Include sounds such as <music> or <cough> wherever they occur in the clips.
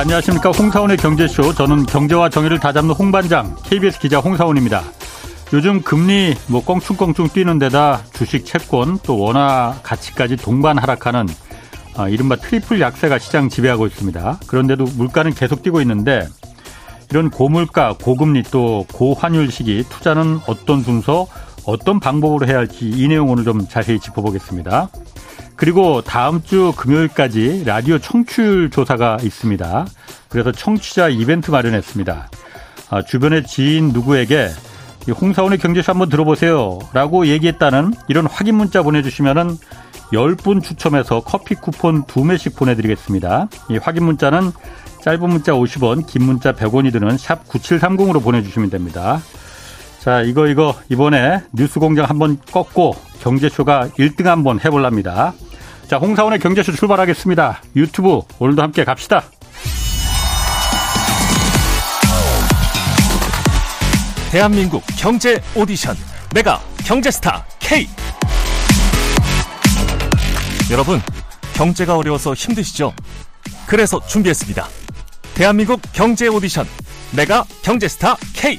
네, 안녕하십니까. 홍사훈의 경제쇼. 저는 경제와 정의를 다잡는 홍반장, KBS 기자 홍사훈입니다. 요즘 금리 뭐 껑충껑충 뛰는 데다 주식 채권 또 원화 가치까지 동반 하락하는 아, 이른바 트리플 약세가 시장 지배하고 있습니다. 그런데도 물가는 계속 뛰고 있는데 이런 고물가, 고금리 또 고환율 시기 투자는 어떤 순서, 어떤 방법으로 해야 할지 이 내용 오늘 좀 자세히 짚어보겠습니다. 그리고 다음 주 금요일까지 라디오 청취율 조사가 있습니다. 그래서 청취자 이벤트 마련했습니다. 아, 주변의 지인 누구에게 홍사원의 경제쇼 한번 들어보세요. 라고 얘기했다는 이런 확인 문자 보내주시면은 10분 추첨해서 커피 쿠폰 2매씩 보내드리겠습니다. 이 확인 문자는 짧은 문자 50원, 긴 문자 100원이 드는 샵 9730으로 보내주시면 됩니다. 자, 이거, 이거, 이번에 뉴스 공장 한번 꺾고 경제쇼가 1등 한번 해볼랍니다. 자, 홍사원의 경제쇼 출발하겠습니다. 유튜브 오늘도 함께 갑시다. 대한민국 경제 오디션 메가 경제스타 K 여러분 경제가 어려워서 힘드시죠? 그래서 준비했습니다. 대한민국 경제 오디션 메가 경제스타 K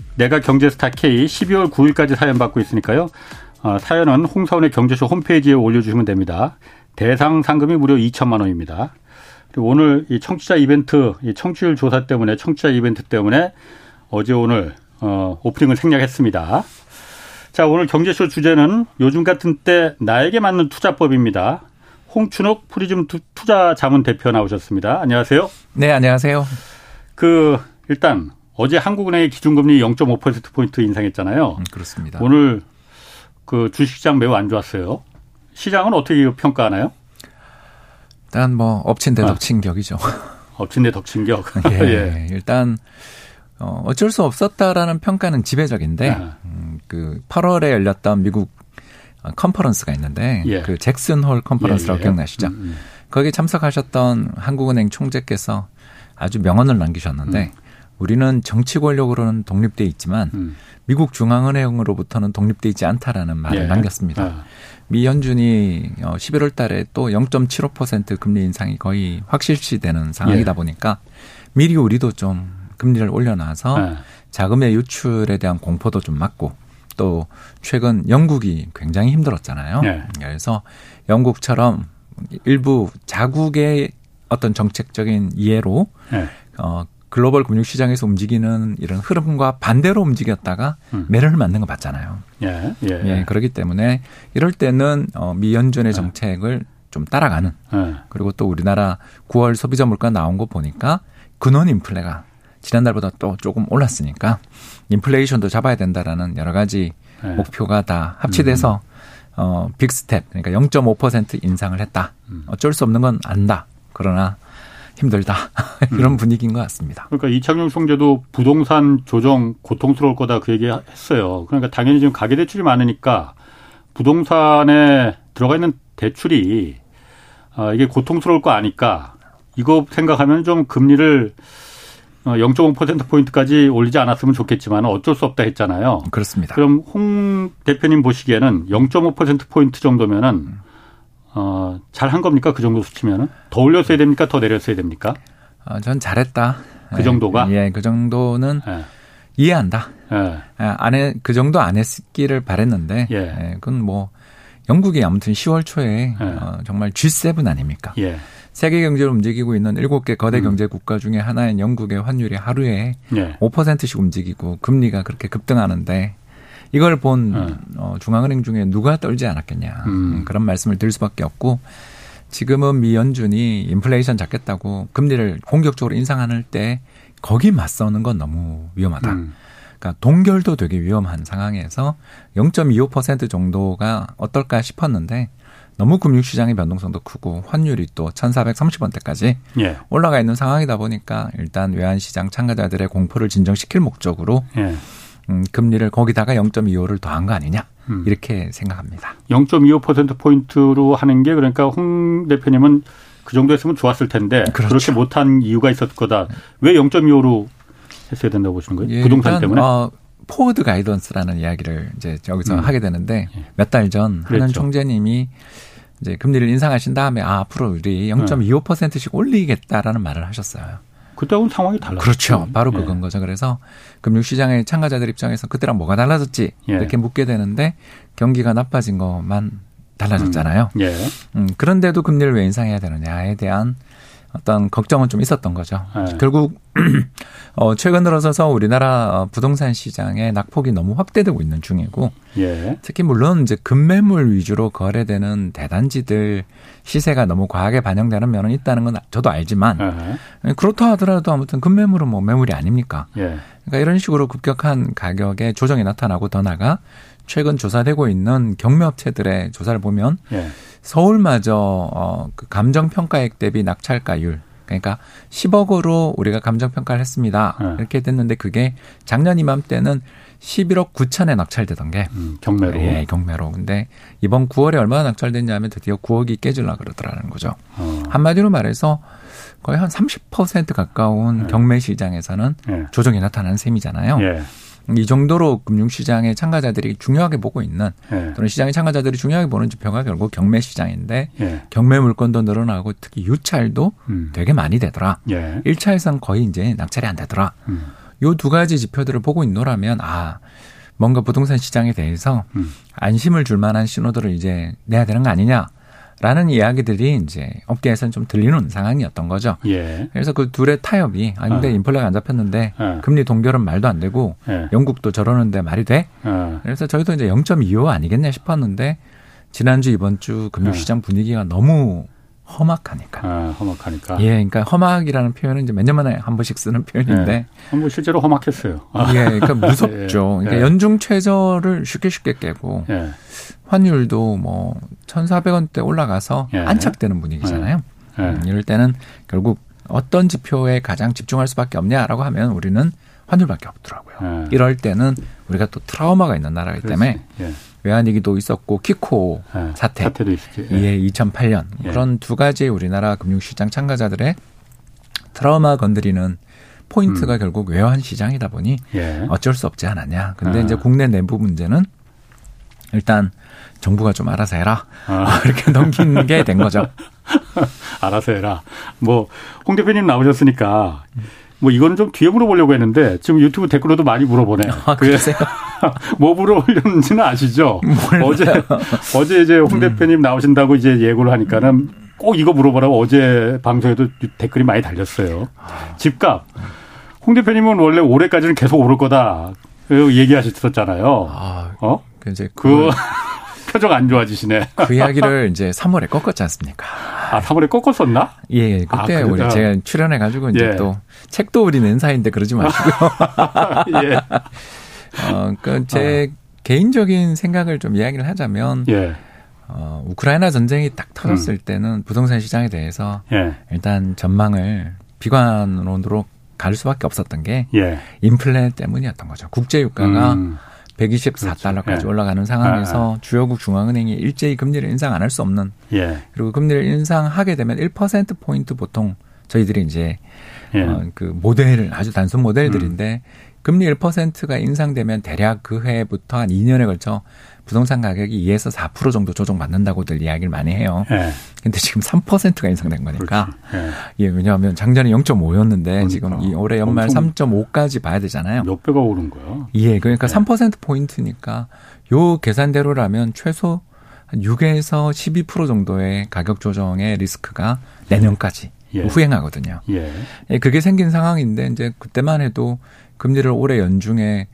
내가 경제스타 K 12월 9일까지 사연 받고 있으니까요. 어, 사연은 홍사원의 경제쇼 홈페이지에 올려주시면 됩니다. 대상 상금이 무려 2천만 원입니다. 그리고 오늘 이 청취자 이벤트, 이 청취율 조사 때문에 청취자 이벤트 때문에 어제 오늘 어, 오프닝을 생략했습니다. 자, 오늘 경제쇼 주제는 요즘 같은 때 나에게 맞는 투자법입니다. 홍춘옥 프리즘 투자 자문 대표 나오셨습니다. 안녕하세요. 네, 안녕하세요. 그 일단 어제 한국은행의 기준금리 0.5%포인트 인상했잖아요. 음, 그렇습니다. 오늘 그 주식시장 매우 안 좋았어요. 시장은 어떻게 평가하나요? 일단 뭐 엎친 데 덮친 아. 격이죠. <laughs> 엎친 데 덮친 격. <laughs> 예, 예. 일단 어, 어쩔 수 없었다라는 평가는 지배적인데 아. 음, 그 8월에 열렸던 미국 컨퍼런스가 있는데 예. 그 잭슨 홀 컨퍼런스라고 예, 예. 기억나시죠? 음, 음. 거기에 참석하셨던 한국은행 총재께서 아주 명언을 남기셨는데 음. 우리는 정치 권력으로는 독립돼 있지만 음. 미국 중앙은행으로부터는 독립돼 있지 않다라는 말을 예. 남겼습니다. 아. 미 연준이 11월 어, 달에 또 0.75% 금리 인상이 거의 확실시되는 상황이다 예. 보니까 미리 우리도 좀 금리를 올려놔서 네. 자금의 유출에 대한 공포도 좀 막고 또 최근 영국이 굉장히 힘들었잖아요. 네. 그래서 영국처럼 일부 자국의 어떤 정책적인 이해로 네. 어 글로벌 금융 시장에서 움직이는 이런 흐름과 반대로 움직였다가 음. 매를 맞는 거 봤잖아요. 예, 예. 예, 그렇기 때문에 이럴 때는 어, 미 연준의 네. 정책을 좀 따라가는 예. 그리고 또 우리나라 9월 소비자 물가 나온 거 보니까 근원 인플레가 지난달보다 또 조금 올랐으니까 인플레이션도 잡아야 된다라는 여러 가지 네. 목표가 다 합치돼서 음. 어 빅스텝 그러니까 0.5% 인상을 했다. 음. 어쩔 수 없는 건 안다. 그러나 힘들다. <laughs> 이런 음. 분위기인 것 같습니다. 그러니까 이창용 총재도 부동산 조정 고통스러울 거다 그 얘기 했어요. 그러니까 당연히 지금 가계 대출이 많으니까 부동산에 들어가 있는 대출이 아, 이게 고통스러울 거 아니까 이거 생각하면 좀 금리를 0.5%포인트까지 어, 올리지 않았으면 좋겠지만 어쩔 수 없다 했잖아요. 그렇습니다. 그럼 홍 대표님 보시기에는 0.5%포인트 정도면은, 어, 잘한 겁니까? 그 정도 수치면은? 더 올렸어야 됩니까? 더 내렸어야 됩니까? 어, 전 잘했다. 그 정도가? 예, 그 정도는 예. 이해한다. 예. 예. 안 해, 그 정도 안 했기를 바랬는데, 예. 예. 그건 뭐, 영국이 아무튼 10월 초에 예. 어, 정말 G7 아닙니까? 예. 세계 경제를 움직이고 있는 일곱 개 거대 음. 경제 국가 중에 하나인 영국의 환율이 하루에 예. 5%씩 움직이고 금리가 그렇게 급등하는데 이걸 본 예. 어, 중앙은행 중에 누가 떨지 않았겠냐 음. 음. 그런 말씀을 드릴 수밖에 없고 지금은 미 연준이 인플레이션 잡겠다고 금리를 공격적으로 인상할 때 거기 맞서는 건 너무 위험하다. 음. 그러니까 동결도 되게 위험한 상황에서 0.25% 정도가 어떨까 싶었는데 너무 금융 시장의 변동성도 크고 환율이 또 1,430원대까지 예. 올라가 있는 상황이다 보니까 일단 외환 시장 참가자들의 공포를 진정시킬 목적으로 예. 음, 금리를 거기다가 0.25를 더한 거 아니냐 음. 이렇게 생각합니다. 0.25% 포인트로 하는 게 그러니까 홍 대표님은 그 정도 했으면 좋았을 텐데 그렇죠. 그렇게 못한 이유가 있었을 거다. 왜 0.25로 했어야 된다고 보시는 거예요? 예, 부동산 때문에? 어, 포워드 가이던스라는 이야기를 이제 여기서 음. 하게 되는데 예. 몇달 전 하는 총재님이 이제 금리를 인상하신 다음에 아, 앞으로 우리 0.25%씩 올리겠다라는 말을 하셨어요. 그때하고는 상황이 달라졌죠. 그렇죠. 바로 예. 그건 예. 거죠. 그래서 금융시장의 참가자들 입장에서 그때랑 뭐가 달라졌지 예. 이렇게 묻게 되는데 경기가 나빠진 것만 달라졌잖아요. 음. 예. 음, 그런데도 금리를 왜 인상해야 되느냐에 대한 어떤 걱정은 좀 있었던 거죠. 네. 결국 <clears throat> 어 최근 들어서서 우리나라 어, 부동산 시장의 낙폭이 너무 확대되고 있는 중이고 예. 특히 물론 이제 급매물 위주로 거래되는 대단지들 시세가 너무 과하게 반영되는 면은 있다는 건 저도 알지만 uh-huh. 그렇다 하더라도 아무튼 급매물은 뭐 매물이 아닙니까? 예. 그러니까 이런 식으로 급격한 가격의 조정이 나타나고 더 나가 최근 조사되고 있는 경매업체들의 조사를 보면 예. 서울마저 어, 그 감정평가액 대비 낙찰가율 그러니까 10억으로 우리가 감정평가를 했습니다. 예. 이렇게 됐는데 그게 작년 이맘때는 11억 9천에 낙찰되던 게 음, 경매로 예, 경매로. 근데 이번 9월에 얼마나 낙찰됐냐면 드디어 9억이 깨질라 그러더라는 거죠. 어. 한마디로 말해서 거의 한 30% 가까운 예. 경매 시장에서는 예. 조정이 나타나는 셈이잖아요. 예. 이 정도로 금융시장의 참가자들이 중요하게 보고 있는 예. 또는 시장의 참가자들이 중요하게 보는 지표가 결국 경매 시장인데 예. 경매 물건도 늘어나고 특히 유찰도 음. 되게 많이 되더라. 예. 1차에선 거의 이제 낙찰이 안 되더라. 음. 요두 가지 지표들을 보고 있노라면 아 뭔가 부동산 시장에 대해서 음. 안심을 줄 만한 신호들을 이제 내야 되는 거 아니냐. 라는 이야기들이 이제 업계에서는 좀 들리는 상황이었던 거죠. 예. 그래서 그 둘의 타협이 아 근데 어. 인플레가 안 잡혔는데 어. 금리 동결은 말도 안 되고 예. 영국도 저러는데 말이 돼? 어. 그래서 저희도 이제 0.25 아니겠냐 싶었는데 지난주 이번 주 금융시장 어. 분위기가 너무 험악하니까. 아, 험악하니까. 예, 그러니까 험악이라는 표현은 이제 몇 년 만에 한 번씩 쓰는 표현인데. 예. 한번 실제로 험악했어요. 예, 그러니까 무섭죠. <laughs> 예. 그러니까 예. 연중 최저를 쉽게 쉽게 깨고 예. 환율도 뭐 1,400원대 올라가서 예. 안착되는 분위기잖아요. 예. 음, 이럴 때는 결국 어떤 지표에 가장 집중할 수밖에 없냐라고 하면 우리는 환율밖에 없더라고요. 이럴 때는 우리가 또 트라우마가 있는 나라이기 때문에 외환위기도 있었고 키코 네, 사태, 사태도 있었지. 예, 2008년 예. 그런 두 가지 우리나라 금융시장 참가자들의 트라우마 건드리는 포인트가 음. 결국 외환 시장이다 보니 예. 어쩔 수 없지 않았냐. 근데 아. 이제 국내 내부 문제는 일단 정부가 좀 알아서 해라. 아. <laughs> 이렇게 넘긴 게 된 거죠. <laughs> 알아서 해라. 뭐, 홍 대표님 나오셨으니까 뭐 이거는 좀 뒤에 물어보려고 했는데 지금 유튜브 댓글로도 많이 물어보네요. <laughs> 아, 그러세요? <laughs> 뭐 물어보려는지는 아시죠? 몰라요. 어제 어제 이제 홍 음. 대표님 음. 나오신다고 이제 예고를 하니까는 꼭 이거 물어보라고 어제 방송에도 댓글이 많이 달렸어요. 집값. 홍 대표님은 원래 올해까지는 계속 오를 거다. 얘기하셨었잖아요. 아, 어? 그 이제 그 <laughs> 표정 안 좋아지시네. 그 이야기를 이제 3월에 꺾었지 않습니까? 아, 3월에 꺾었었나? 예, 예. 그때 아, 우리 제가 출연해 가지고 이제 예. 또 책도 우리 는사인데 그러지 마시고요. <laughs> 예. 어, 그제 어. 개인적인 생각을 좀 이야기를 하자면 예. 어, 우크라이나 전쟁이 딱 터졌을 음. 때는 부동산 시장에 대해서 예. 일단 전망을 비관론으로 갈 수밖에 없었던 게 예. 인플레 때문이었던 거죠. 국제 유가가 음. 124달러까지 그렇죠. 예. 올라가는 상황에서 아, 아. 주요국 중앙은행이 일제히 금리를 인상 안 할 수 없는 예. 그리고 금리를 인상하게 되면 1% 포인트 보통 저희들이 이제 예. 어, 그 모델을 아주 단순 모델들인데 음. 금리 1%가 인상되면 대략 그 해부터 한 2년에 걸쳐 부동산 가격이 2에서 4% 정도 조정받는다고들 이야기를 많이 해요. 예. 근데 지금 3%가 인상된 거니까. 예. 예. 왜냐하면 작년에 0.5였는데 그러니까. 지금 이 올해 연말 3.5까지 봐야 되잖아요. 몇 배가 오른 거야? 예. 그러니까 예. 3% 포인트니까 요 계산대로라면 최소 한 6에서 12% 정도의 가격 조정의 리스크가 내년까지 예. 후행하거든요. 예. 예. 그게 생긴 상황인데 이제 그때만 해도 금리를 올해 연중에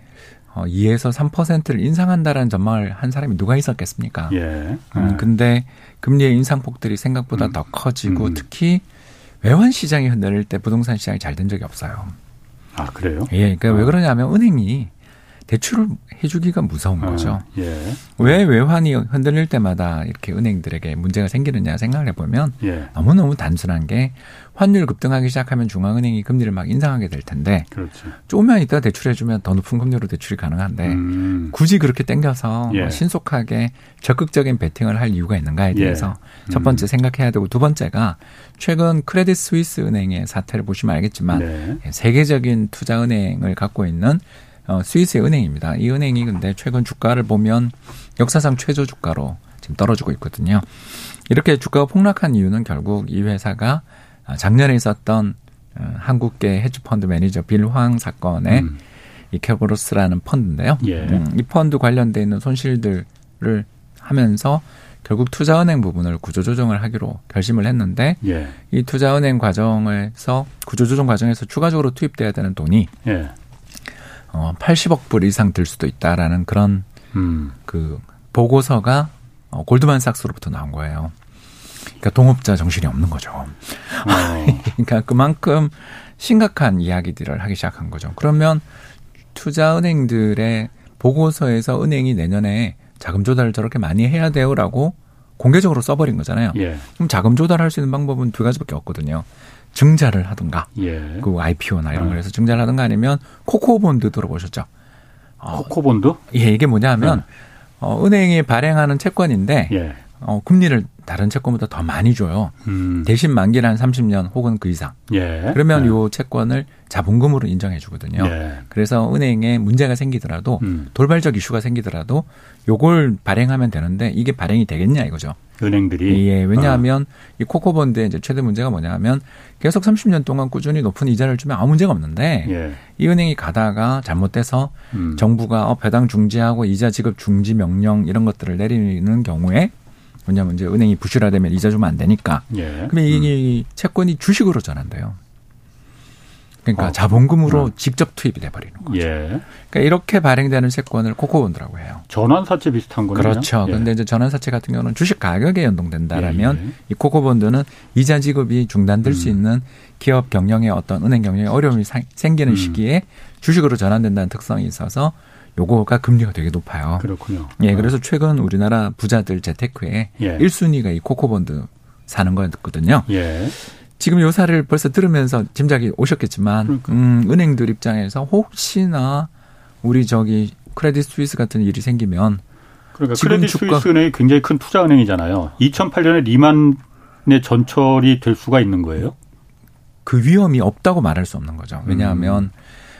어 2에서 3%를 인상한다라는 전망을 한 사람이 누가 있었겠습니까? 예. 음, 근데 금리의 인상폭들이 생각보다 음. 더 커지고 음. 특히 외환 시장이 흔들릴 때 부동산 시장이 잘 된 적이 없어요. 아 그래요? 예, 그러니까 어. 왜 그러냐면 은행이 대출을 해주기가 무서운 아, 거죠. 예. 왜 외환이 흔들릴 때마다 이렇게 은행들에게 문제가 생기느냐 생각을 해보면 예. 너무너무 단순한 게 환율 급등하기 시작하면 중앙은행이 금리를 막 인상하게 될 텐데 그렇죠. 조금만 있다 대출해주면 더 높은 금리로 대출이 가능한데 음. 굳이 그렇게 땡겨서 예. 신속하게 적극적인 베팅을 할 이유가 있는가에 예. 대해서 예. 첫 번째 생각해야 되고 두 번째가 최근 크레딧 스위스 은행의 사태를 보시면 알겠지만 네. 세계적인 투자 은행을 갖고 있는 어, 스위스의 은행입니다. 이 은행이 근데 최근 주가를 보면 역사상 최저 주가로 지금 떨어지고 있거든요. 이렇게 주가가 폭락한 이유는 결국 이 회사가 작년에 있었던 어, 한국계 헤지펀드 매니저 빌황 사건의 음. 아케고스라는 펀드인데요. 예. 음, 이 펀드 관련돼 있는 손실들을 하면서 결국 투자은행 부분을 구조조정을 하기로 결심을 했는데 예. 이 투자은행 과정에서 구조조정 과정에서 추가적으로 투입돼야 되는 돈이 예. 어, 80억 불 이상 들 수도 있다라는 그런 음. 그 보고서가 어, 골드만삭스로부터 나온 거예요. 그러니까 동업자 정신이 없는 거죠. 어. <laughs> 그러니까 그만큼 심각한 이야기들을 하기 시작한 거죠. 그러면 투자 은행들의 보고서에서 은행이 내년에 자금 조달을 저렇게 많이 해야 돼요라고 공개적으로 써버린 거잖아요. 예. 그럼 자금 조달할 수 있는 방법은 두 가지밖에 없거든요. 증자를 하든가, 예. 그 IPO나 이런 걸 어. 해서 증자를 하든가 아니면 코코 본드 들어보셨죠? 어, 코코 본드? 예, 이게 뭐냐면 네. 어, 은행이 발행하는 채권인데 예. 어, 금리를 다른 채권보다 더 많이 줘요. 음. 대신 만기는 한 30년 혹은 그 이상. 예. 그러면 예. 요 채권을 자본금으로 인정해 주거든요. 예. 그래서 은행에 문제가 생기더라도 음. 돌발적 이슈가 생기더라도 요걸 발행하면 되는데 이게 발행이 되겠냐 이거죠. 은행들이 예, 왜냐하면 어. 이 코코본드의 이제 최대 문제가 뭐냐면 계속 30년 동안 꾸준히 높은 이자를 주면 아무 문제가 없는데 예. 이 은행이 가다가 잘못돼서 음. 정부가 어, 배당 중지하고 이자 지급 중지 명령 이런 것들을 내리는 경우에 왜냐하면 이제 은행이 부실화되면 이자 주면 안 되니까. 예. 그러면 이 음. 채권이 주식으로 전환돼요. 그러니까 어. 자본금으로 음. 직접 투입이 돼버리는 거죠. 예. 그러니까 이렇게 발행되는 채권을 코코본드라고 해요. 전환사채 비슷한 거네요. 그렇죠. 예. 그런데 이제 전환사채 같은 경우는 주식 가격에 연동된다라면 예. 예. 이 코코본드는 이자 지급이 중단될 음. 수 있는 기업 경영에 어떤 은행 경영에 어려움이 생기는 음. 시기에 주식으로 전환된다는 특성이 있어서 요거가 금리가 되게 높아요. 그렇군요. 예, 그래서 최근 우리나라 부자들 재테크에 예. 1순위가 이 코코본드 사는 거였거든요. 예. 지금 요 사를 벌써 들으면서 짐작이 오셨겠지만 그러니까. 음, 은행들 입장에서 혹시나 우리 저기 크레딧 스위스 같은 일이 생기면 그러니까 크레딧 스위스 은행이 굉장히 큰 투자 은행이잖아요. 2008년에 리만의 전철이 될 수가 있는 거예요? 그 위험이 없다고 말할 수 없는 거죠. 왜냐하면 음.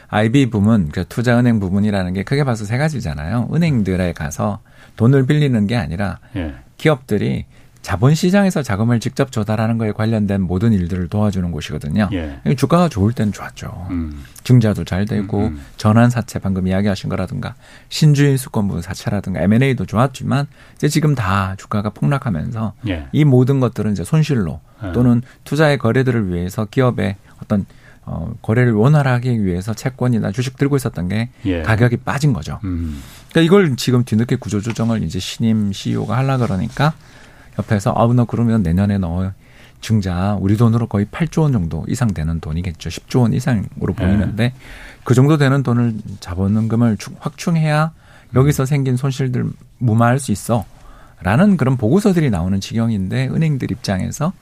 IB 부문, 그 투자 은행 부문이라는 게 크게 봐서 세 가지잖아요. 은행들에 가서 돈을 빌리는 게 아니라 예. 기업들이 자본시장에서 자금을 직접 조달하는 거에 관련된 모든 일들을 도와주는 곳이거든요. 예. 주가가 좋을 때는 좋았죠. 음. 증자도 잘 되고 음, 음. 전환 사채 방금 이야기하신 거라든가 신주인 수권부 사채라든가 M&A도 좋았지만 이제 지금 다 주가가 폭락하면서 예. 이 모든 것들은 이제 손실로 예. 또는 투자의 거래들을 위해서 기업의 어떤 어, 거래를 원활하게 위해서 채권이나 주식 들고 있었던 게 예. 가격이 빠진 거죠. 음. 그러니까 이걸 지금 뒤늦게 구조조정을 이제 신임 CEO가 하려 그러니까 옆에서 아우 너 그러면 내년에 너 증자 우리 돈으로 거의 8조 원 정도 이상 되는 돈이겠죠. 10조 원 이상으로 예. 보이는데 예. 그 정도 되는 돈을 자본금을 확충해야 여기서 생긴 손실들 무마할 수 있어. 라는 그런 보고서들이 나오는 지경인데 은행들 입장에서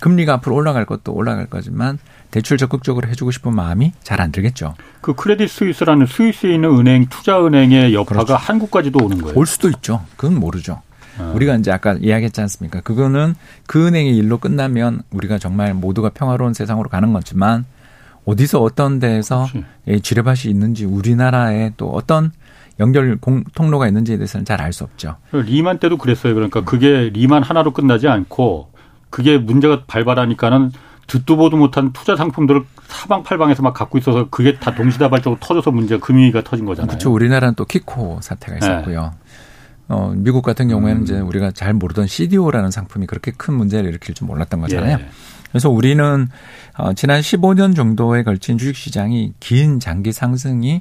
금리가 앞으로 올라갈 것도 올라갈 거지만 대출 적극적으로 해주고 싶은 마음이 잘 안 들겠죠. 그 크레딧 스위스라는 스위스에 있는 은행 투자은행의 여파가 그렇죠. 한국까지도 오는 거예요. 올 수도 있죠. 그건 모르죠. 아. 우리가 이제 아까 이야기했지 않습니까? 그거는 그 은행의 일로 끝나면 우리가 정말 모두가 평화로운 세상으로 가는 거지만 어디서 어떤 데에서 지뢰밭이 있는지 우리나라에 또 어떤 연결 공, 통로가 있는지에 대해서는 잘 알 수 없죠. 리만 때도 그랬어요. 그러니까 그게 리만 하나로 끝나지 않고 그게 문제가 발발하니까는 듣도 보도 못한 투자 상품들을 사방팔방에서 막 갖고 있어서 그게 다 동시다발적으로 터져서 문제가 금융위기가 터진 거잖아요. 그렇죠. 우리나라는 또 키코 사태가 있었고요. 네. 어, 미국 같은 경우에는 음. 이제 우리가 잘 모르던 CDO라는 상품이 그렇게 큰 문제를 일으킬 줄 몰랐던 거잖아요. 예. 그래서 우리는 어, 지난 15년 정도에 걸친 주식 시장이 긴 장기 상승이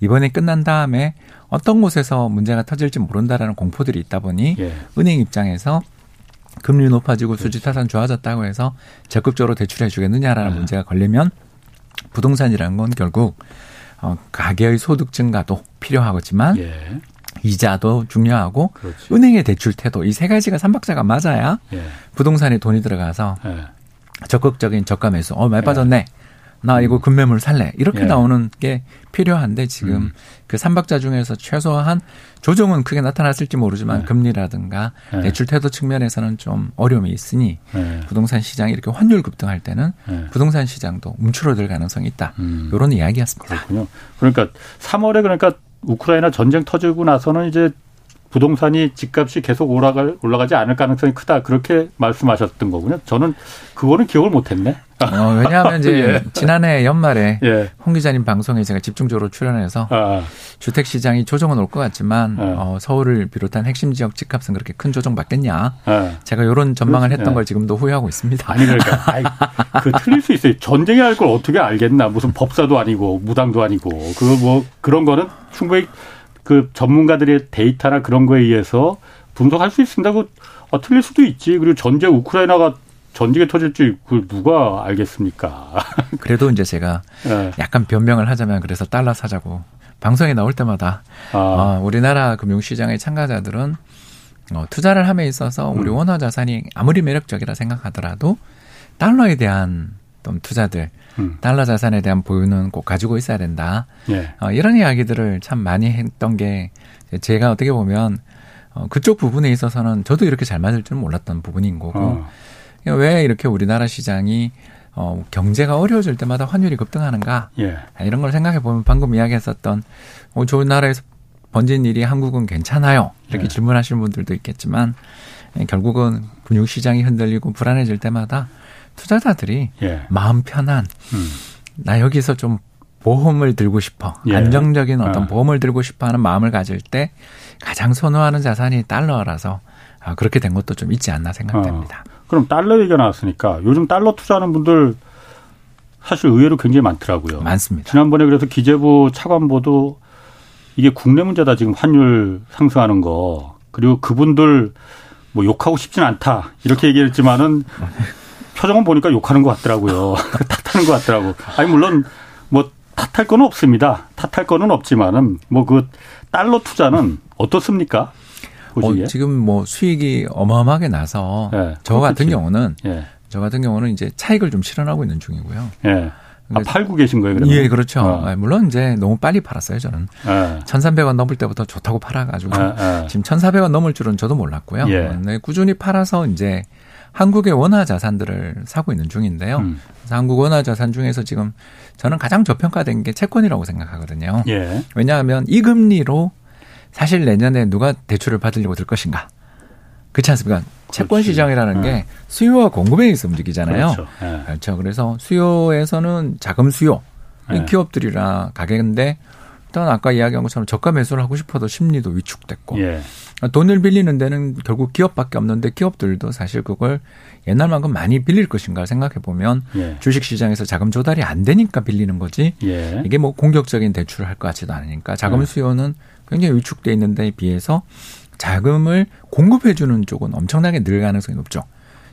이번에 끝난 다음에 어떤 곳에서 문제가 터질지 모른다라는 공포들이 있다 보니 예. 은행 입장에서 금리 높아지고 수지 그렇죠. 타산 좋아졌다고 해서 적극적으로 대출해 주겠느냐라는 네. 문제가 걸리면 부동산이라는 건 결국 어, 가계의 소득 증가도 필요하겠지만 예. 이자도 중요하고 그렇지. 은행의 대출 태도 이 세 가지가 삼박자가 맞아야 예. 부동산에 돈이 들어가서 예. 적극적인 저가 매수. 어, 많이 빠졌네. 예. 나 이거 음. 금매물 살래. 이렇게 예. 나오는 게 필요한데 지금 음. 그 삼박자 중에서 최소한 조정은 크게 나타났을지 모르지만 네. 금리라든가 네. 대출 태도 측면에서는 좀 어려움이 있으니 네. 부동산 시장이 이렇게 환율 급등할 때는 네. 부동산 시장도 움츠러들 가능성이 있다. 음. 이런 이야기였습니다. 그렇군요. 그러니까 3월에 그러니까 우크라이나 전쟁 터지고 나서는 이제 부동산이 집값이 계속 올라갈 올라가지 않을 가능성이 크다 그렇게 말씀하셨던 거군요. 저는 그거는 기억을 못했네. 어, 왜냐하면 이제 <laughs> 예. 지난해 연말에 예. 홍 기자님 방송에 제가 집중적으로 출연해서 아. 주택 시장이 조정은 올 것 같지만 아. 어, 서울을 비롯한 핵심 지역 집값은 그렇게 큰 조정 받겠냐. 아. 제가 이런 전망을 했던 예. 걸 지금도 후회하고 있습니다. 아니 그러니까 아이, 그 틀릴 수 있어요. 전쟁이 할 걸 어떻게 알겠나. 무슨 법사도 아니고 무당도 아니고 그 뭐 그런 거는 충분히 그 전문가들의 데이터나 그런 거에 의해서 분석할 수 있습니다. 그 어, 틀릴 수도 있지. 그리고 전쟁 우크라이나가 전쟁이 터질지 그걸 누가 알겠습니까? <laughs> 그래도 이제 제가 네. 약간 변명을 하자면 그래서 달러 사자고 방송에 나올 때마다 아. 어, 우리나라 금융시장의 참가자들은 어, 투자를 함에 있어서 우리 음. 원화 자산이 아무리 매력적이라 생각하더라도 달러에 대한 좀 투자들 음. 달러 자산에 대한 보유는 꼭 가지고 있어야 된다. 예. 어, 이런 이야기들을 참 많이 했던 게 제가 어떻게 보면 어, 그쪽 부분에 있어서는 저도 이렇게 잘 맞을 줄은 몰랐던 부분인 거고 어. 왜 이렇게 우리나라 시장이 어, 경제가 어려워질 때마다 환율이 급등하는가 예. 이런 걸 생각해 보면 방금 이야기했었던 어, 좋은 나라에서 번진 일이 한국은 괜찮아요 이렇게 예. 질문하시는 분들도 있겠지만 예, 결국은 금융 시장이 흔들리고 불안해질 때마다 투자자들이 예. 마음 편한 음. 나 여기서 좀 보험을 들고 싶어 예. 안정적인 어떤 아. 보험을 들고 싶어하는 마음을 가질 때 가장 선호하는 자산이 달러라서 아, 그렇게 된 것도 좀 있지 않나 생각됩니다. 어. 그럼 달러 얘기가 나왔으니까 요즘 달러 투자하는 분들 사실 의외로 굉장히 많더라고요. 많습니다. 지난번에 그래서 기재부 차관보도 이게 국내 문제다 지금 환율 상승하는 거 그리고 그분들 뭐 욕하고 싶진 않다 이렇게 얘기했지만은 <laughs> 표정은 보니까 욕하는 것 같더라고요. <laughs> 탓하는 것 같더라고. 아니 물론 뭐 탓할 건 없습니다. 탓할 거는 없지만은 뭐 그 달러 투자는 어떻습니까? 어, 지금 뭐 수익이 어마어마하게 나서 네, 저 같은 경우는 네. 저 같은 경우는 이제 차익을 좀 실현하고 있는 중이고요. 네. 아, 팔고 계신 거예요, 그러면? 예, 그렇죠. 어. 물론 이제 너무 빨리 팔았어요, 저는. 네. 1,300원 넘을 때부터 좋다고 팔아가지고 네, 지금 1,400원 넘을 줄은 저도 몰랐고요. 예. 네, 꾸준히 팔아서 이제 한국의 원화 자산들을 사고 있는 중인데요. 음. 그래서 한국 원화 자산 중에서 지금 저는 가장 저평가된 게 채권이라고 생각하거든요. 예. 왜냐하면 이 금리로 사실 내년에 누가 대출을 받으려고 들 것인가? 그렇지 않습니까? 채권 시장이라는 게 네. 수요와 공급에 의해서 움직이잖아요. 그렇죠. 네. 그렇죠. 그래서 수요에서는 자금 수요, 네. 기업들이라 가격인데 일단 아까 이야기한 것처럼 저가 매수를 하고 싶어도 심리도 위축됐고 예. 돈을 빌리는 데는 결국 기업밖에 없는데 기업들도 사실 그걸 옛날만큼 많이 빌릴 것인가 생각해 보면 예. 주식 시장에서 자금 조달이 안 되니까 빌리는 거지 예. 이게 뭐 공격적인 대출을 할 것 같지도 않으니까 자금 예. 수요는 굉장히 위축돼 있는 데에 비해서 자금을 공급해 주는 쪽은 엄청나게 늘 가능성이 높죠.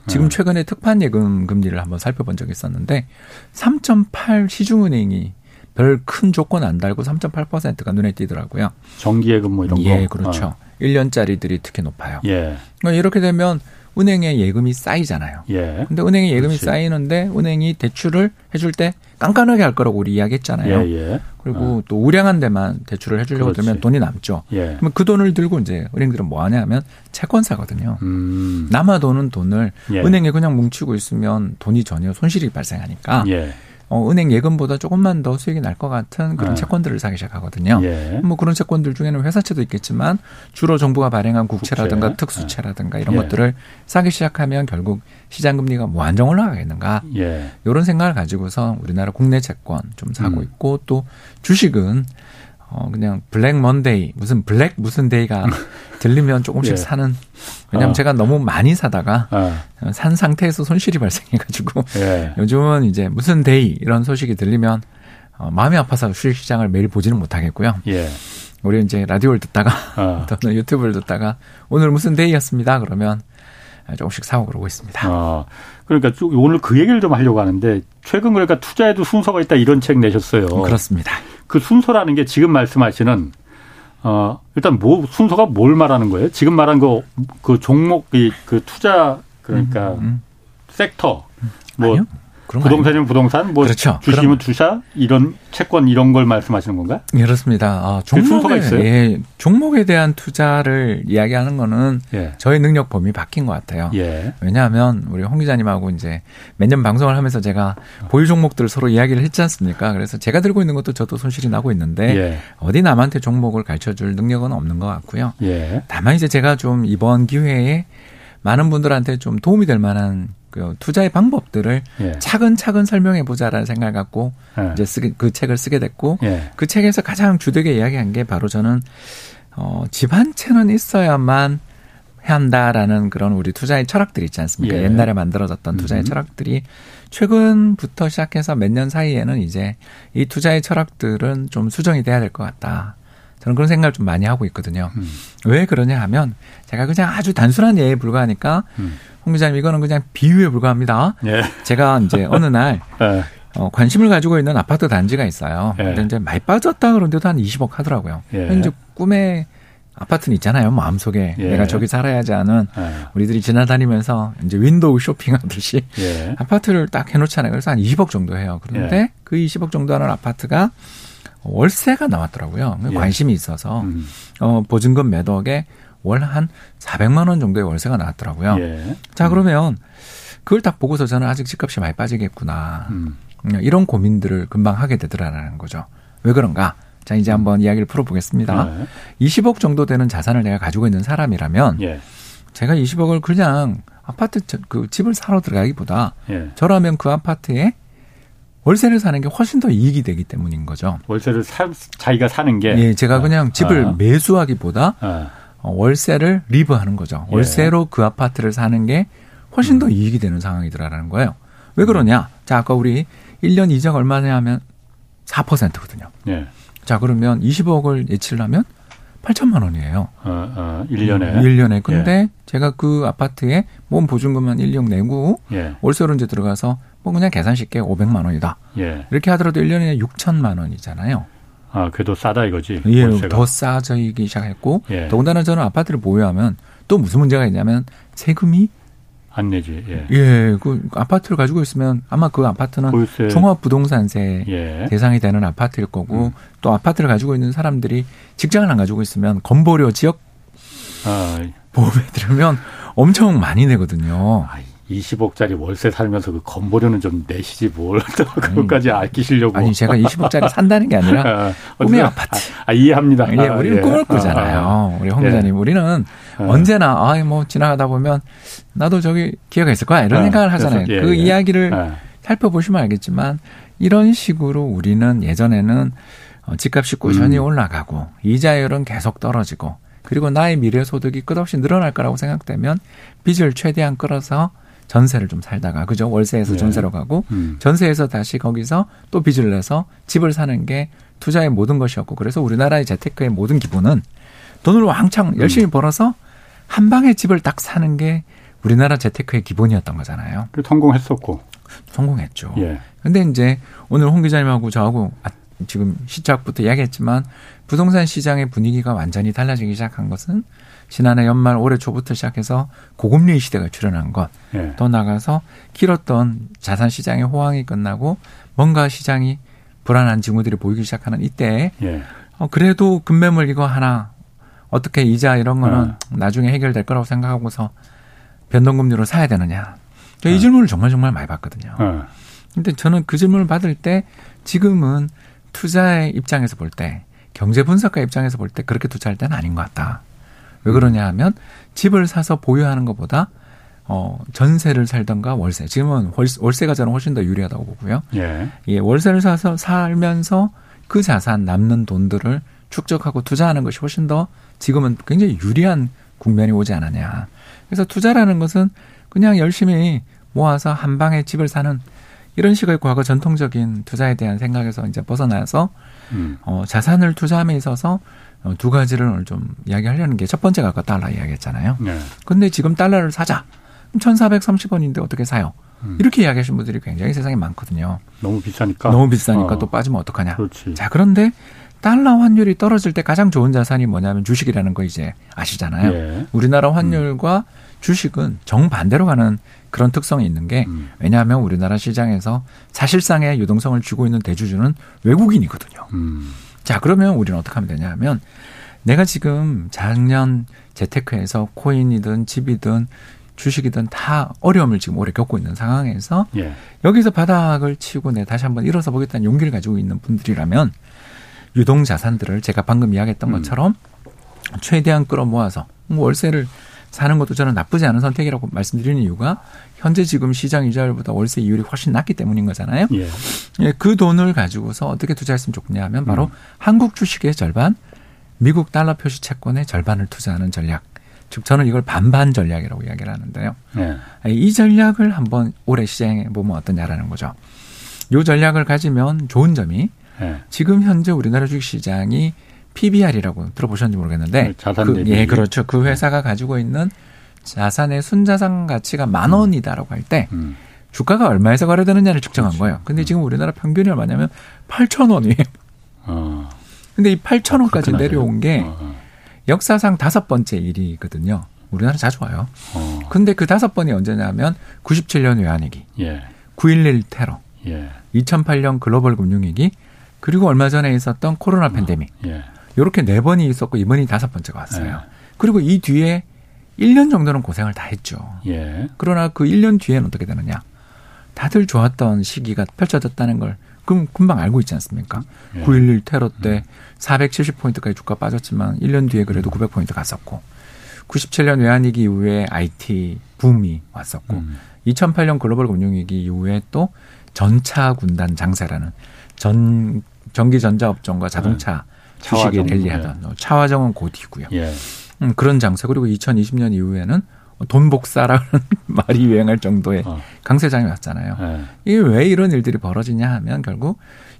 지금 예. 최근에 특판 예금 금리를 한번 살펴본 적이 있었는데 3.8 시중은행이 별 큰 조건 안 달고 3.8%가 눈에 띄더라고요. 정기예금 뭐 이런 거. 예, 그렇죠. 어. 1년짜리들이 특히 높아요. 예. 그러니까 이렇게 되면 은행에 예금이 쌓이잖아요. 예. 근데 은행에 예금이 그렇지. 쌓이는데 은행이 대출을 해줄 때 깐깐하게 할 거라고 우리 이야기했잖아요. 예, 예. 그리고 어. 또 우량한 데만 대출을 해주려고 그렇지. 들면 돈이 남죠. 예. 그러면 그 돈을 들고 이제 은행들은 뭐 하냐면 채권 사거든요. 음. 남아 도는 돈을 예. 은행에 그냥 뭉치고 있으면 돈이 전혀 손실이 발생하니까 예. 어, 은행 예금보다 조금만 더 수익이 날 것 같은 그런 네. 채권들을 사기 시작하거든요. 예. 뭐 그런 채권들 중에는 회사채도 있겠지만 주로 정부가 발행한 국채라든가 국채. 특수채라든가 이런 예. 것들을 사기 시작하면 결국 시장 금리가 뭐 안정 올라가겠는가 예. 이런 생각을 가지고서 우리나라 국내 채권 좀 사고 음. 있고 또 주식은 어, 그냥 블랙 먼데이, 무슨 블랙 무슨 day가 <laughs> 들리면 조금씩 예. 사는. 왜냐면 어. 제가 너무 많이 사다가 어. 산 상태에서 손실이 발생해가지고 예. <laughs> 요즘은 이제 무슨 day 이런 소식이 들리면 어, 마음이 아파서 주식시장을 매일 보지는 못하겠고요. 예. 우리 이제 라디오를 듣다가 <laughs> 어. 또는 유튜브를 듣다가 오늘 무슨 day였습니다. 그러면 조금씩 사고 그러고 있습니다. 어, 그러니까 오늘 그 얘기를 좀 하려고 하는데 최근 그러니까 투자에도 순서가 있다 이런 책 내셨어요. 그렇습니다. 그 순서라는 게 지금 말씀하시는 어 일단 뭐 순서가 뭘 말하는 거예요? 지금 말한 거 그 종목이 그 투자 그러니까 음, 음. 섹터 뭐 아니요? 부동산이면 부동산, 뭐 그렇죠. 주식이면 주사 이런 채권 이런 걸 말씀하시는 건가? 예, 그렇습니다. 아, 종목에 있어요? 예, 종목에 대한 투자를 이야기하는 거는 예. 저의 능력 범위 바뀐 것 같아요. 예. 왜냐하면 우리 홍 기자님하고 이제 몇년 방송을 하면서 제가 보유 종목들을 서로 이야기를 했지 않습니까? 그래서 제가 들고 있는 것도 저도 손실이 나고 있는데 예. 어디 남한테 종목을 가르쳐줄 능력은 없는 것 같고요. 예. 다만 이제 제가 좀 이번 기회에 많은 분들한테 좀 도움이 될 만한 그 투자의 방법들을 예. 차근차근 설명해 보자라는 생각을 갖고 예. 이제 쓰게 그 책을 쓰게 됐고 예. 그 책에서 가장 주되게 이야기한 게 바로 저는 어, 집 한 채는 있어야만 한다라는 그런 우리 투자의 철학들이 있지 않습니까? 예. 옛날에 만들어졌던 투자의 음. 철학들이 최근부터 시작해서 몇 년 사이에는 이제 이 투자의 철학들은 좀 수정이 돼야 될 것 같다. 저는 그런 생각을 좀 많이 하고 있거든요. 음. 왜 그러냐 하면 제가 그냥 아주 단순한 예에 불과하니까 음. 홍 기자님 이거는 그냥 비유에 불과합니다. 예. 제가 이제 어느 날 <laughs> 예. 어, 관심을 가지고 있는 아파트 단지가 있어요. 예. 근데 이제 많이 빠졌다 그런데도 한 20억 하더라고요. 예. 이제 꿈에 아파트는 있잖아요. 마음속에 예. 내가 저기 살아야지 하는 예. 우리들이 지나다니면서 이제 윈도우 쇼핑하듯이 예. 아파트를 딱 해놓잖아요. 그래서 한 20억 정도 해요. 그런데 예. 그 20억 정도 하는 아파트가 월세가 나왔더라고요. 예. 관심이 있어서 음. 어, 보증금 몇 억에 월 한 400만 원 정도의 월세가 나왔더라고요. 예. 자, 그러면 그걸 딱 보고서 저는 아직 집값이 많이 빠지겠구나. 음. 이런 고민들을 금방 하게 되더라라는 거죠. 왜 그런가? 자, 이제 한번 이야기를 풀어보겠습니다. 네. 20억 정도 되는 자산을 내가 가지고 있는 사람이라면 예. 제가 20억을 그냥 아파트 그 집을 사러 들어가기보다 예. 저라면 그 아파트에 월세를 사는 게 훨씬 더 이익이 되기 때문인 거죠. 월세를 사, 자기가 사는 게. 예, 제가 그냥 집을 아. 매수하기보다 아. 어, 월세를 리브하는 거죠. 예. 월세로 그 아파트를 사는 게 훨씬 더 음. 이익이 되는 상황이더라라는 거예요. 왜 그러냐? 자, 아까 우리 1년 이자가 얼마냐 하면 4%거든요. 예. 자, 그러면 20억을 예치를 하면 8천만 원이에요. 어, 어, 1년에. 1년에. 근데 예. 제가 그 아파트에 몸 보증금만 1년 내고 예. 월세로 이제 들어가서 뭐 그냥 계산 쉽게 500만 원이다. 예. 이렇게 하더라도 1년에 6천만 원이잖아요. 아, 그래도 싸다 이거지. 예, 월세가. 더 싸져이기 시작했고 예. 더군다나 저는 아파트를 보유하면 또 무슨 문제가 있냐면 세금이 안 내지. 예. 예, 그 아파트를 가지고 있으면 아마 그 아파트는 월세. 종합부동산세 예. 대상이 되는 아파트일 거고 음. 또 아파트를 가지고 있는 사람들이 직장을 안 가지고 있으면 건보료 지역 아. 보험에 들으면 엄청 많이 내거든요. 아, 20억짜리 월세 살면서 그 건보료는 좀 내시지 뭘 <laughs> 그것까지 아끼시려고. 아니 제가 20억짜리 산다는 게 아니라 어, <laughs> 꿈의 아파트. 아, 아, 이해합니다. 예, 우리는 예. 꿈을 꾸잖아요. 아, 아. 우리 홍 기자님. 예. 우리는 어. 언제나 아뭐 지나가다 보면 나도 저기 기회가 있을 거야 이런 어, 생각을 하잖아요. 예, 그 예. 이야기를 어. 살펴보시면 알겠지만 이런 식으로 우리는 예전에는 어, 집값이 꾸준히 음. 올라가고 이자율은 계속 떨어지고 그리고 나의 미래 소득이 끝없이 늘어날 거라고 생각되면 빚을 최대한 끌어서 전세를 좀 살다가 그죠 월세에서 네. 전세로 가고 음. 전세에서 다시 거기서 또 빚을 내서 집을 사는 게 투자의 모든 것이었고 그래서 우리나라의 재테크의 모든 기본은 돈을 왕창 열심히 음. 벌어서 한 방에 집을 딱 사는 게 우리나라 재테크의 기본이었던 거잖아요. 그 성공했었고. 성공했죠. 예. 근데 이제 오늘 홍 기자님하고 저하고 아, 지금 시작부터 이야기했지만 부동산 시장의 분위기가 완전히 달라지기 시작한 것은 지난해 연말 올해 초부터 시작해서 고금리 시대가 출현한 것, 예. 또 나가서 길었던 자산 시장의 호황이 끝나고 뭔가 시장이 불안한 징후들이 보이기 시작하는 이때 예. 어, 그래도 금매물 이거 하나 어떻게 이자 이런 거는 예. 나중에 해결될 거라고 생각하고서 변동금리로 사야 되느냐. 이 예. 질문을 정말 정말 많이 받거든요. 예. 근데 저는 그 질문을 받을 때 지금은 투자의 입장에서 볼 때 경제 분석가 입장에서 볼 때 그렇게 투자할 때는 아닌 것 같다. 왜 그러냐 하면 집을 사서 보유하는 것보다 어, 전세를 살던가 월세. 지금은 월세가 저는 훨씬 더 유리하다고 보고요. 예. 예, 월세를 사서 살면서 그 자산 남는 돈들을 축적하고 투자하는 것이 훨씬 더 지금은 굉장히 유리한 국면이 오지 않았냐. 그래서 투자라는 것은 그냥 열심히 모아서 한 방에 집을 사는 이런 식의 과거 전통적인 투자에 대한 생각에서 이제 벗어나서 음. 어, 자산을 투자함에 있어서 어, 두 가지를 오늘 좀 이야기하려는 게 첫 번째가 아까 달러 이야기했잖아요. 네. 근데 지금 달러를 사자. 1,430원인데 어떻게 사요? 음. 이렇게 이야기하시는 분들이 굉장히 세상에 많거든요. 너무 비싸니까. 너무 비싸니까 어. 또 빠지면 어떡하냐. 그렇지. 자, 그런데 달러 환율이 떨어질 때 가장 좋은 자산이 뭐냐면 주식이라는 거 이제 아시잖아요. 예. 우리나라 환율과 음. 주식은 정반대로 가는 그런 특성이 있는 게 음. 왜냐하면 우리나라 시장에서 사실상의 유동성을 쥐고 있는 대주주는 외국인이거든요. 음. 자, 그러면 우리는 어떻게 하면 되냐 하면 내가 지금 작년 재테크에서 코인이든 집이든 주식이든 다 어려움을 지금 오래 겪고 있는 상황에서 예. 여기서 바닥을 치고 내 다시 한번 일어서 보겠다는 용기를 가지고 있는 분들이라면 유동 자산들을 제가 방금 이야기했던 음. 것처럼 최대한 끌어모아서 뭐 월세를 사는 것도 저는 나쁘지 않은 선택이라고 말씀드리는 이유가 현재 지금 시장 이자율보다 월세 이율이 훨씬 낮기 때문인 거잖아요. 예. 예, 그 돈을 가지고서 어떻게 투자했으면 좋겠냐 하면 바로 음. 한국 주식의 절반, 미국 달러 표시 채권의 절반을 투자하는 전략. 즉 저는 이걸 반반 전략이라고 이야기를 하는데요. 예. 이 전략을 한번 올해 시행해 보면 어떠냐라는 거죠. 이 전략을 가지면 좋은 점이 예. 지금 현재 우리나라 주식 시장이 PBR이라고 들어보셨는지 모르겠는데 네, 자산 그, 예, 그렇죠. 그 회사가 가지고 있는 자산의 순자산 가치가 만 원이다라고 할때 음. 주가가 얼마에서 거래되느냐를 측정한 그렇죠. 거예요. 근데 음. 지금 우리나라 평균이 얼마냐면 8천 원이에요. 어. 근데 이 8천 원까지 아, 내려온 게 어, 어. 역사상 다섯 번째 일이거든요. 우리나라 자주 와요. 어. 근데 그 다섯 번이 언제냐면 97년 외환위기, 예. 9.11 테러, 예. 2008년 글로벌 금융위기, 그리고 얼마 전에 있었던 코로나 어. 팬데믹. 예. 이렇게 네 번이 있었고 이번이 다섯 번째가 왔어요. 예. 그리고 이 뒤에 1년 정도는 고생을 다 했죠. 예. 그러나 그 1년 뒤에는 어떻게 되느냐. 다들 좋았던 시기가 펼쳐졌다는 걸 그럼 금방 알고 있지 않습니까? 예. 9.11 테러 때 음. 470포인트까지 주가 빠졌지만 1년 뒤에 그래도 900포인트 갔었고 97년 외환위기 이후에 IT 붐이 왔었고 음. 2008년 글로벌 금융위기 이후에 또 전차 군단 장세라는 전 전기 전자 업종과 자동차 네. 주식이 랠리하던 예. 차화정은 곧 뒤고요. 예. 음, 그런 장세 그리고 2020년 이후에는 돈 복사라는 <laughs> 말이 유행할 정도의 어. 강세장이 왔잖아요. 예. 이게 왜 이런 일들이 벌어지냐 하면 결국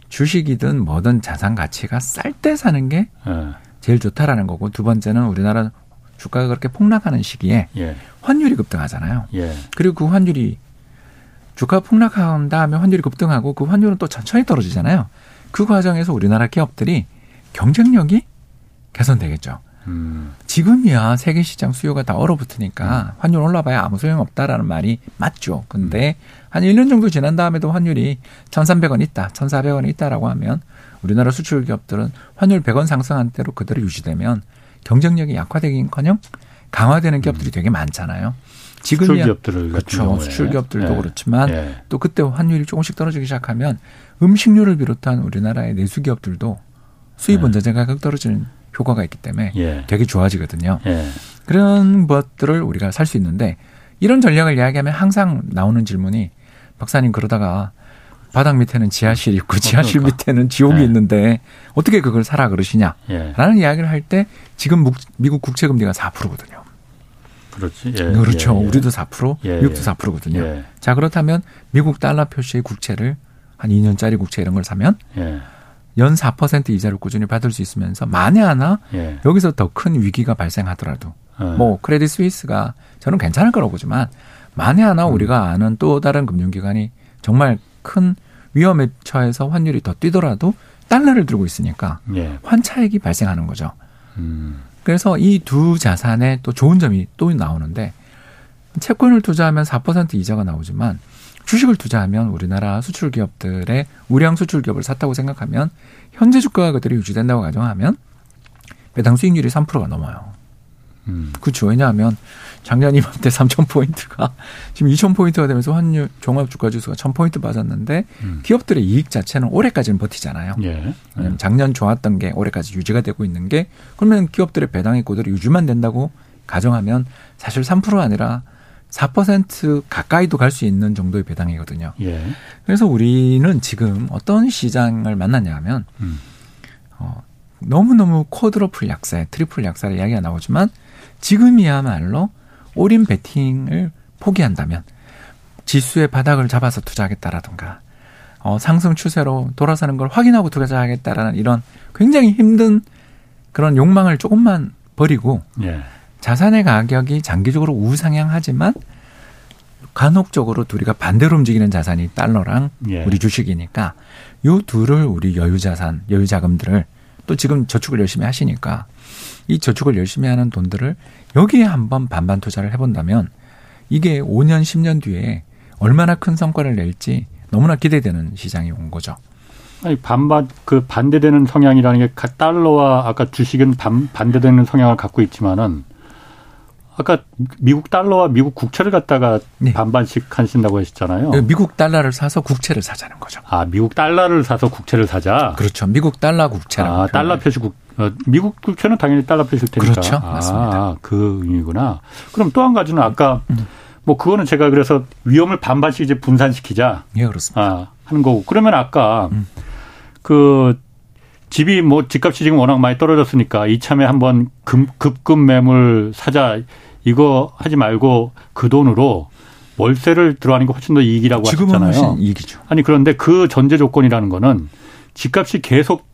주식이든 뭐든 자산 가치가 쌀 때 사는 게 예. 제일 좋다라는 거고 두 번째는 우리나라 주가가 그렇게 폭락하는 시기에 예. 환율이 급등하잖아요. 예. 그리고 그 환율이 주가 폭락한 다음에 환율이 급등하고 그 환율은 또 천천히 떨어지잖아요. 그 과정에서 우리나라 기업들이 경쟁력이 개선되겠죠. 음. 지금이야 세계 시장 수요가 다 얼어붙으니까 음. 환율 올라봐야 아무 소용 없다라는 말이 맞죠. 근데 음. 한 1년 정도 지난 다음에도 환율이 1,300원 있다, 1,400원 있다라고 하면 우리나라 수출 기업들은 환율 100원 상승한 대로 그대로 유지되면 경쟁력이 약화되긴커녕 강화되는 기업들이 음. 되게 많잖아요. 지금이야 수출 기업들을 그렇죠. 수출 기업들도 예. 그렇지만 예. 또 그때 환율이 조금씩 떨어지기 시작하면 음식료를 비롯한 우리나라의 내수 기업들도 수입 원자재 가격 떨어지는 효과가 있기 때문에 예. 되게 좋아지거든요. 예. 그런 것들을 우리가 살 수 있는데 이런 전략을 이야기하면 항상 나오는 질문이 박사님 그러다가 바닥 밑에는 지하실이 있고 지하실 밑에는 지옥이 예. 있는데 어떻게 그걸 사라 그러시냐? 예. 라는 이야기를 할 때 지금 미국 국채 금리가 4%거든요. 그렇지. 예. 그렇죠. 예, 예. 우리도 4%, 미국도 4%거든요. 자, 그렇다면 미국 달러 표시의 국채를 한 2년짜리 국채 이런 걸 사면 연 4% 이자를 꾸준히 받을 수 있으면서 만에 하나 예. 여기서 더 큰 위기가 발생하더라도 예. 뭐 크레딧 스위스가 저는 괜찮을 거라고 보지만 만에 하나 음. 우리가 아는 또 다른 금융기관이 정말 큰 위험에 처해서 환율이 더 뛰더라도 달러를 들고 있으니까 예. 환차익이 발생하는 거죠. 음. 그래서 이 두 자산에 또 좋은 점이 또 나오는데 채권을 투자하면 4% 이자가 나오지만 주식을 투자하면 우리나라 수출 기업들의 우량 수출 기업을 샀다고 생각하면 현재 주가가 그대로 유지된다고 가정하면 배당 수익률이 3%가 넘어요. 음. 그렇죠. 왜냐하면 작년 이맘때 3,000포인트가 <laughs> 지금 2,000포인트가 되면서 환율 종합주가지수가 1,000포인트 빠졌는데 음. 기업들의 이익 자체는 올해까지는 버티잖아요. 예. 왜냐하면 작년 좋았던 게 올해까지 유지가 되고 있는 게 그러면 기업들의 배당이 그대로 유지만 된다고 가정하면 사실 3% 아니라 4% 가까이도 갈 수 있는 정도의 배당이거든요. 예. 그래서 우리는 지금 어떤 시장을 만났냐 하면 음. 어, 너무너무 quadruple 약세, 트리플 약세의 이야기가 나오지만 지금이야말로 올인 베팅을 포기한다면 지수의 바닥을 잡아서 투자하겠다라든가 어, 상승 추세로 돌아서는 걸 확인하고 투자하겠다라는 이런 굉장히 힘든 그런 욕망을 조금만 버리고 예. 자산의 가격이 장기적으로 우상향하지만 간혹적으로 둘이가 반대로 움직이는 자산이 달러랑 예. 우리 주식이니까 요 둘을 우리 여유 자산, 여유 자금들을 또 지금 저축을 열심히 하시니까 이 저축을 열심히 하는 돈들을 여기에 한번 반반 투자를 해본다면 이게 5년, 10년 뒤에 얼마나 큰 성과를 낼지 너무나 기대되는 시장이 온 거죠. 아니 반반 그 반대되는 성향이라는 게 달러와 아까 주식은 반, 반대되는 성향을 갖고 있지만은 아까 미국 달러와 미국 국채를 갖다가 네. 반반씩 하신다고 하셨잖아요. 네, 미국 달러를 사서 국채를 사자는 거죠. 아, 미국 달러를 사서 국채를 사자. 그렇죠. 미국 달러 국채라고. 아, 달러 표시국 어, 미국 국채는 당연히 달러 표시일 테니까. 그렇죠. 아, 맞습니다. 그 의미구나. 그럼 또 한 가지는 아까 음. 뭐 그거는 제가 그래서 위험을 반반씩 이제 분산시키자. 예, 그렇습니다. 아, 하는 거고. 그러면 아까 음. 그 집이 뭐 집값이 지금 워낙 많이 떨어졌으니까 이참에 한번 급, 급급 매물 사자 이거 하지 말고 그 돈으로 월세를 들어가는 게 훨씬 더 이익이라고 지금은 하셨잖아요. 이익이죠. 아니 그런데 그 전제 조건이라는 거는 집값이 계속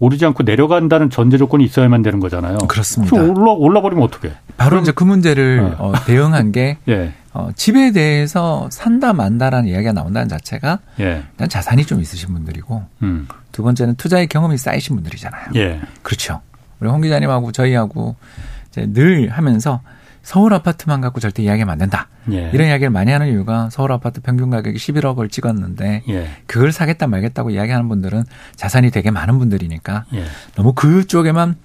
오르지 않고 내려간다는 전제 조건이 있어야만 되는 거잖아요. 그렇습니다. 올라 올라 버리면 어떻게? 바로 이제 그 문제를 네. 어, 대응한 게 <laughs> 예. 어, 집에 대해서 산다 만다라는 이야기가 나온다는 자체가 예. 일단 자산이 좀 있으신 분들이고 음. 두 번째는 투자의 경험이 쌓이신 분들이잖아요. 예. 그렇죠. 우리 홍 기자님하고 저희하고 이제 늘 하면서 서울 아파트만 갖고 절대 이야기하면 안 된다. 예. 이런 이야기를 많이 하는 이유가 서울 아파트 평균 가격이 11억을 찍었는데 예. 그걸 사겠다 말겠다고 이야기하는 분들은 자산이 되게 많은 분들이니까 예. 너무 그쪽에만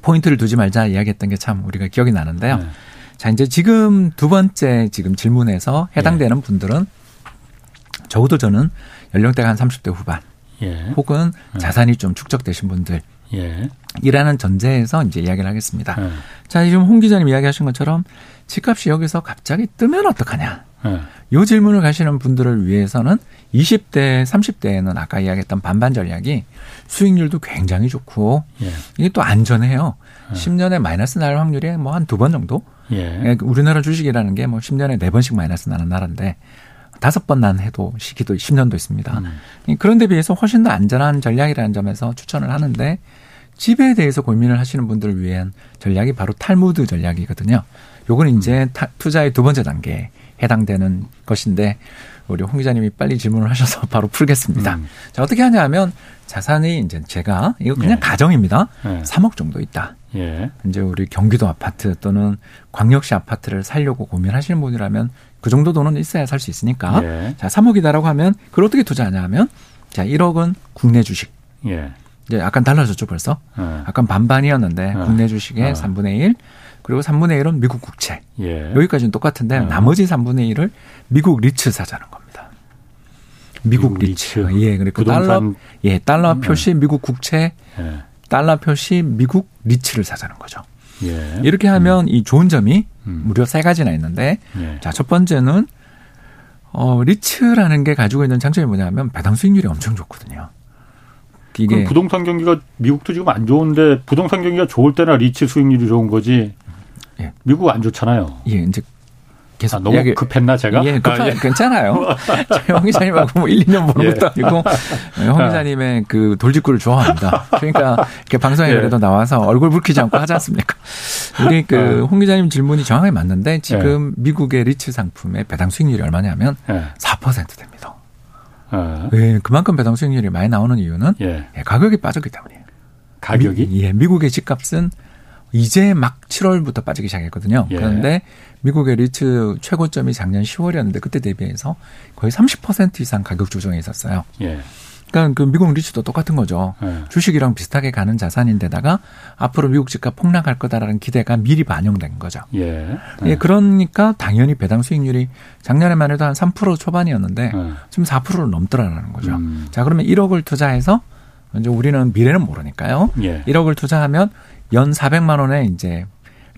포인트를 두지 말자 이야기했던 게 참 우리가 기억이 나는데요. 예. 자, 이제 지금 두 번째 지금 질문에서 해당되는 예. 분들은 적어도 저는 연령대가 한 30대 후반 예. 혹은 자산이 좀 축적되신 분들 예. 이라는 전제에서 이제 이야기를 하겠습니다. 예. 자, 지금 홍 기자님 이야기하신 것처럼 집값이 여기서 갑자기 뜨면 어떡하냐. 예. 요 질문을 가시는 분들을 위해서는 20대, 30대에는 아까 이야기했던 반반 전략이 수익률도 굉장히 좋고 예. 이게 또 안전해요. 예. 10년에 마이너스 날 확률이 뭐 한 두 번 정도? 예. 예. 우리나라 주식이라는 게 뭐 10년에 네 번씩 마이너스 나는 나라인데 다섯 번 난 해도 시기도 10년도 있습니다. 음. 그런 데 비해서 훨씬 더 안전한 전략이라는 점에서 추천을 하는데 집에 대해서 고민을 하시는 분들을 위한 전략이 바로 탈무드 전략이거든요. 요건 이제 음. 투자의 두 번째 단계에 해당되는 것인데 우리 홍 기자님이 빨리 질문을 하셔서 <laughs> 바로 풀겠습니다. 음. 자, 어떻게 하냐 하면 자산이 이제 제가 이거 그냥 예. 가정입니다. 예. 3억 정도 있다. 예. 이제 우리 경기도 아파트 또는 광역시 아파트를 살려고 고민하시는 분이라면 그 정도 돈은 있어야 살 수 있으니까. 예. 자, 3억이다라고 하면 그걸 어떻게 투자하냐 하면 자, 1억은 국내 주식. 예. 이제 약간 달라졌죠, 벌써. 예. 약간 반반이었는데 예. 국내 주식의 3분의 1 그리고 3분의 1은 미국 국채. 예. 여기까지는 똑같은데 어. 나머지 3분의 1을 미국 리츠 사자는 겁니다. 미국, 미국 리츠. 리츠. 예, 그리고 달러 예, 달러 음. 표시 미국 국채, 예. 달러 표시 미국 리츠를 사자는 거죠. 예. 이렇게 하면 음. 이 좋은 점이 음. 무려 세 가지나 있는데 예. 자, 첫 번째는 어, 리츠라는 게 가지고 있는 장점이 뭐냐면 배당 수익률이 엄청 좋거든요. 이게 부동산 경기가 미국도 지금 안 좋은데 부동산 경기가 좋을 때나 리츠 수익률이 좋은 거지 예. 미국 안 좋잖아요. 예, 이제 계속 아, 너무 이야기, 급했나 제가? 예, 급하, 아, 예. 괜찮아요. <laughs> 황 기자님하고 뭐 1, 2년 보는 예. 것도 아니고 <laughs> 황 기자님의 그 돌직구를 좋아합니다. 그러니까 이렇게 방송에 예. 그래도 나와서 얼굴 붉히지 않고 하지 않습니까? 우리 그홍 아. 기자님 질문이 정확하게 맞는데 지금 예. 미국의 리츠 상품의 배당 수익률이 얼마냐면 4% 됩니다. 예, 그만큼 배당 수익률이 많이 나오는 이유는 예. 가격이 빠졌기 때문이에요. 가격이? 미, 예, 미국의 집값은 이제 막 7월부터 빠지기 시작했거든요. 예. 그런데 미국의 리츠 최고점이 작년 10월이었는데 그때 대비해서 거의 30% 이상 가격 조정이 있었어요. 예. 그러니까 그 미국 리츠도 똑같은 거죠. 예. 주식이랑 비슷하게 가는 자산인데다가 앞으로 미국 집값 폭락할 거다라는 기대가 미리 반영된 거죠. 예. 예. 그러니까 당연히 배당 수익률이 작년에만 해도 한 3% 초반이었는데 예. 지금 4%를 넘더라는 거죠. 음. 자 그러면 1억을 투자해서 이제 우리는 미래는 모르니까요. 예. 1억을 투자하면 연 400만 원에 이제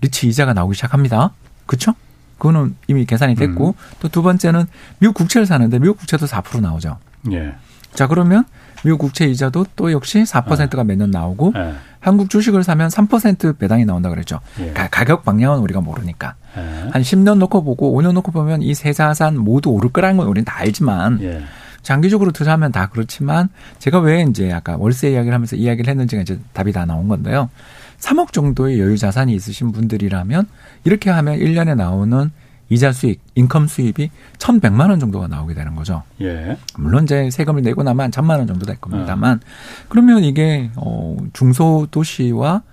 리츠 이자가 나오기 시작합니다. 그렇죠? 그거는 이미 계산이 됐고 음. 또두 번째는 미국 국채를 사는데 미국 국채도 4% 나오죠. 예. 자 그러면 미국 국채 이자도 또 역시 4%가 예. 매년 나오고 예. 한국 주식을 사면 3% 배당이 나온다 그랬죠. 예. 가, 격 방향은 우리가 모르니까 예. 한 10년 놓고 보고 5년 놓고 보면 이 세 자산 모두 오를 거라는 건 우리는 다 알지만 예. 장기적으로 투자하면 다 그렇지만 제가 왜 이제 아까 월세 이야기를 하면서 이야기를 했는지가 이제 답이 다 나온 건데요. 3억 정도의 여유 자산이 있으신 분들이라면 이렇게 하면 1년에 나오는 이자 수익, 인컴 수입이 1,100만 원 정도가 나오게 되는 거죠. 예. 물론 이제 세금을 내고 나면 한 1,000만 원 정도 될 겁니다만 예. 그러면 이게 어 중소 도시와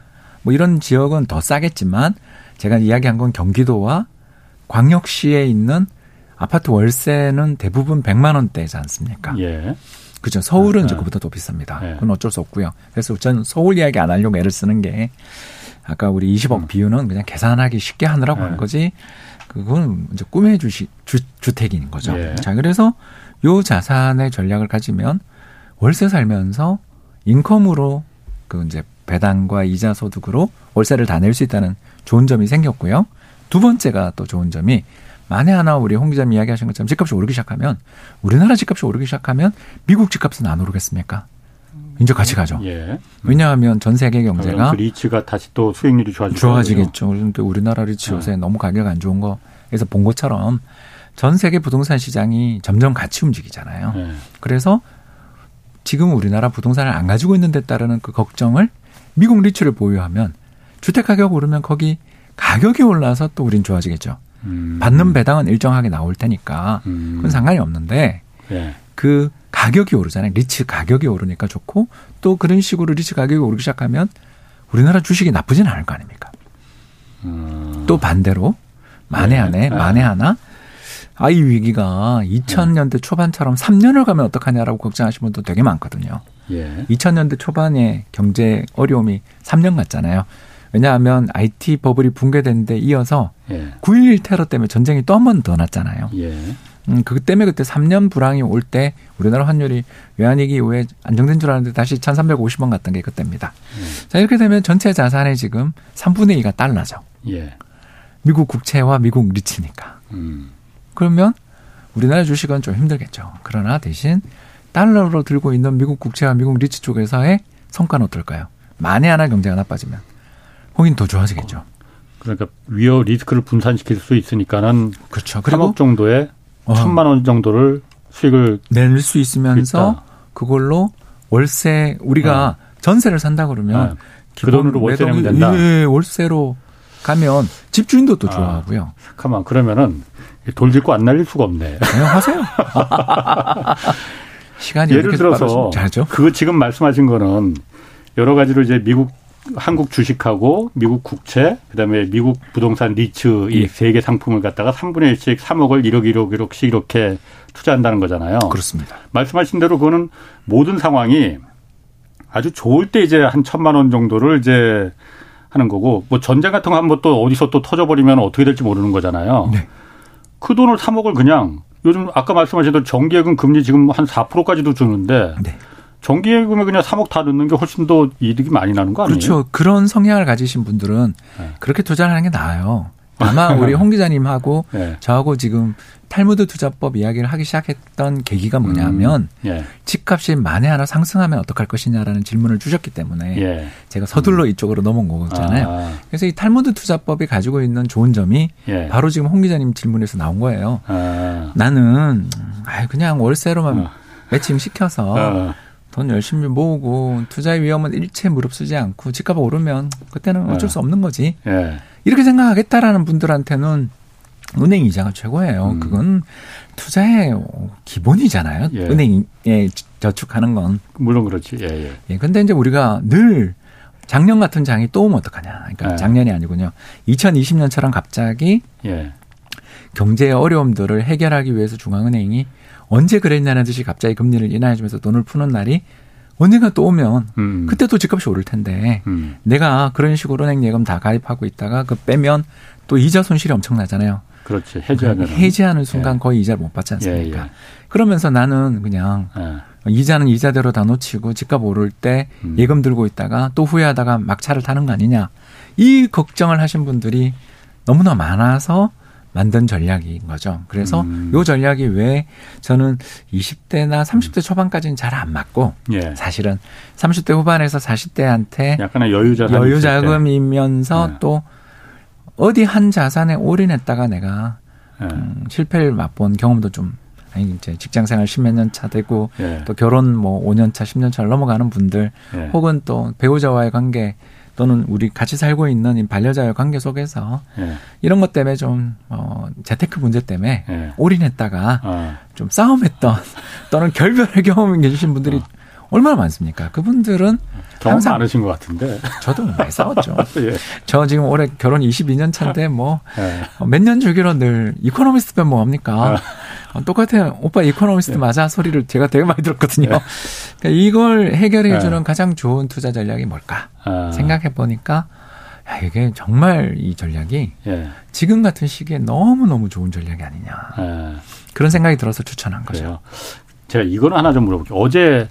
뭐 이런 지역은 더 싸겠지만 제가 이야기한 건 경기도와 광역시에 있는 아파트 월세는 대부분 100만 원대지 않습니까? 예. 그죠. 서울은 아, 이제 그보다 더 비쌉니다. 예. 그건 어쩔 수 없고요. 그래서 저는 서울 이야기 안 하려고 애를 쓰는 게 아까 우리 20억 음. 비율은 그냥 계산하기 쉽게 하느라고 예. 한 거지. 그건 이제 꿈의 주식 주, 주택인 거죠. 예. 자, 그래서 요 자산의 전략을 가지면 월세 살면서 인컴으로 그 이제 배당과 이자 소득으로 월세를 다 낼 수 있다는 좋은 점이 생겼고요. 두 번째가 또 좋은 점이 만에 하나 우리 홍 기자님 이야기하신 것처럼 집값이 오르기 시작하면 우리나라 집값이 오르기 시작하면 미국 집값은 안 오르겠습니까? 이제 같이 가죠. 예. 왜냐하면 전 세계 경제가 그 리츠가 다시 또 수익률이 좋아지죠. 좋아지겠죠. 그런데 우리나라 리츠 네. 요새 네. 너무 가격 안 좋은 거에서 본 것처럼 전 세계 부동산 시장이 점점 같이 움직이잖아요. 네. 그래서 지금 우리나라 부동산을 안 가지고 있는 데 따르는 그 걱정을 미국 리츠를 보유하면 주택 가격 오르면 거기 가격이 올라서 또 우린 좋아지겠죠. 음. 받는 배당은 일정하게 나올 테니까 음. 그건 상관이 없는데 네. 그 가격이 오르잖아요. 리츠 가격이 오르니까 좋고 또 그런 식으로 리츠 가격이 오르기 시작하면 우리나라 주식이 나쁘진 않을 거 아닙니까? 음. 또 반대로 만에 네. 안에 네. 만에 하나 아 이 위기가 2000년대 초반처럼 3년을 가면 어떡하냐라고 걱정하시는 분도 되게 많거든요. 예. 2000년대 초반에 경제 어려움이 3년 갔잖아요. 왜냐하면 IT 버블이 붕괴된 데 이어서 예. 9.11 테러 때문에 전쟁이 또 한 번 더 났잖아요. 예. 음, 그 때문에 그때 3년 불황이 올 때 우리나라 환율이 외환위기 이후에 안정된 줄 알았는데 다시 1350원 갔던 게 그때입니다. 예. 자, 이렇게 되면 전체 자산의 지금 3분의 2가 달러죠. 예. 미국 국채와 미국 리츠니까. 음. 그러면 우리나라 주식은 좀 힘들겠죠. 그러나 대신 달러로 들고 있는 미국 국채와 미국 리츠 쪽에서의 성과는 어떨까요? 만에 하나 경제가 나빠지면 거긴 더 좋아지겠죠. 어. 그러니까 위험 리스크를 분산시킬 수 있으니까는 그렇죠. 그리고 3억 정도의 어. 천만 원 정도를 수익을 낼 수 있으면서. 그걸로 월세 우리가 어. 전세를 산다 그러면 네. 그 돈으로 월세 내면 된다. 예, 월세로 가면 집주인도 또 아, 좋아하고요. 잠깐만 그러면은 돌 짚고 안 날릴 수가 없네. 그 하세요. <laughs> 시간이 예를 들어서 잘죠. 그 지금 말씀하신 거는 여러 가지로 이제 미국 한국 주식하고 미국 국채, 그다음에 미국 부동산 리츠 이 세개 예. 상품을 갖다가 3분의 1씩 3억을 1억 1억 1억씩 이렇게 투자한다는 거잖아요. 그렇습니다. 말씀하신 대로 그거는 모든 상황이 아주 좋을 때 이제 한 천만 원 정도를 이제 하는 거고 뭐 전쟁 같은 거 한번 또 어디서 또 터져버리면 어떻게 될지 모르는 거잖아요. 네. 그 돈을 3억을 그냥 요즘 아까 말씀하신 대로 정기예금 금리 지금 한 4%까지도 주는데 네. 정기예금에 그냥 3억 다 넣는 게 훨씬 더 이득이 많이 나는 거 아니에요? 그렇죠. 그런 성향을 가지신 분들은 네. 그렇게 투자를 하는 게 나아요. <laughs> 아마 우리 홍 기자님하고 네. 저하고 지금 탈무드 투자법 이야기를 하기 시작했던 계기가 뭐냐면 음, 예. 집값이 만에 하나 상승하면 어떡할 것이냐라는 질문을 주셨기 때문에 예. 제가 서둘러 음. 이쪽으로 넘어온 거잖아요. 아. 그래서 이 탈무드 투자법이 가지고 있는 좋은 점이 예. 바로 지금 홍 기자님 질문에서 나온 거예요. 아. 나는 아 그냥 월세로만 어. 매칭 시켜서 어. 돈 열심히 모으고 투자의 위험은 일체 무릅쓰지 않고 집값 오르면 그때는 어쩔 수 네. 없는 거지. 예. 이렇게 생각하겠다라는 분들한테는 은행 이자가 최고예요. 음. 그건 투자의 기본이잖아요. 예. 은행에 저축하는 건. 물론 그렇지. 예, 예. 예. 근데 이제 우리가 늘 작년 같은 장이 또 오면 어떡하냐. 그러니까 예. 작년이 아니군요. 2020년처럼 갑자기 예. 경제의 어려움들을 해결하기 위해서 중앙은행이 언제 그랬냐는 듯이 갑자기 금리를 인하해주면서 돈을 푸는 날이 언젠가 또 오면 음. 그때 또 집값이 오를 텐데 음. 내가 그런 식으로 은행 예금 다 가입하고 있다가 그 빼면 또 이자 손실이 엄청나잖아요. 그렇지 해지하는 해지하는 순간 예. 거의 이자를 못 받지 않습니까? 예, 예. 그러면서 나는 그냥 예. 이자는 이자대로 다 놓치고 집값 오를 때 음. 예금 들고 있다가 또 후회하다가 막 차를 타는 거 아니냐 이 걱정을 하신 분들이 너무나 많아서 만든 전략인 거죠. 그래서 음. 요 전략이 왜 저는 20대나 30대 초반까지는 잘 안 맞고 예. 사실은 30대 후반에서 40대한테 약간의 여유 자금 여유 자금이면서 예. 또 어디 한 자산에 올인했다가 내가 예. 음, 실패를 맛본 경험도 좀 아니 이제 직장 생활 십몇 년 차 되고 예. 또 결혼 뭐 5년 차, 10년 차를 넘어가는 분들 예. 혹은 또 배우자와의 관계 또는 우리 같이 살고 있는 반려자의 관계 속에서 예. 이런 것 때문에 좀 어, 재테크 문제 때문에 예. 올인했다가 어. 좀 싸움했던 <laughs> 또는 결별의 경험을 계신 분들이 어. 얼마나 많습니까? 그분들은 경험 항상 많으신 것 같은데. 저도 많이 싸웠죠. <laughs> 예. 저 지금 올해 결혼 22년 차인데 뭐 몇년 예. 주기로 늘 이코노미스트 빼면 뭐합니까? 어, 똑같아요. 오빠 이코노미스트 예. 맞아 소리를 제가 되게 많이 들었거든요. 예. 그러니까 이걸 해결해 주는 예. 가장 좋은 투자 전략이 뭘까 아. 생각해 보니까 야, 이게 정말 이 전략이 예. 지금 같은 시기에 너무 너무 좋은 전략이 아니냐 예. 그런 생각이 들어서 추천한 거죠. 제가 이거는 하나 좀 물어볼게요. 어제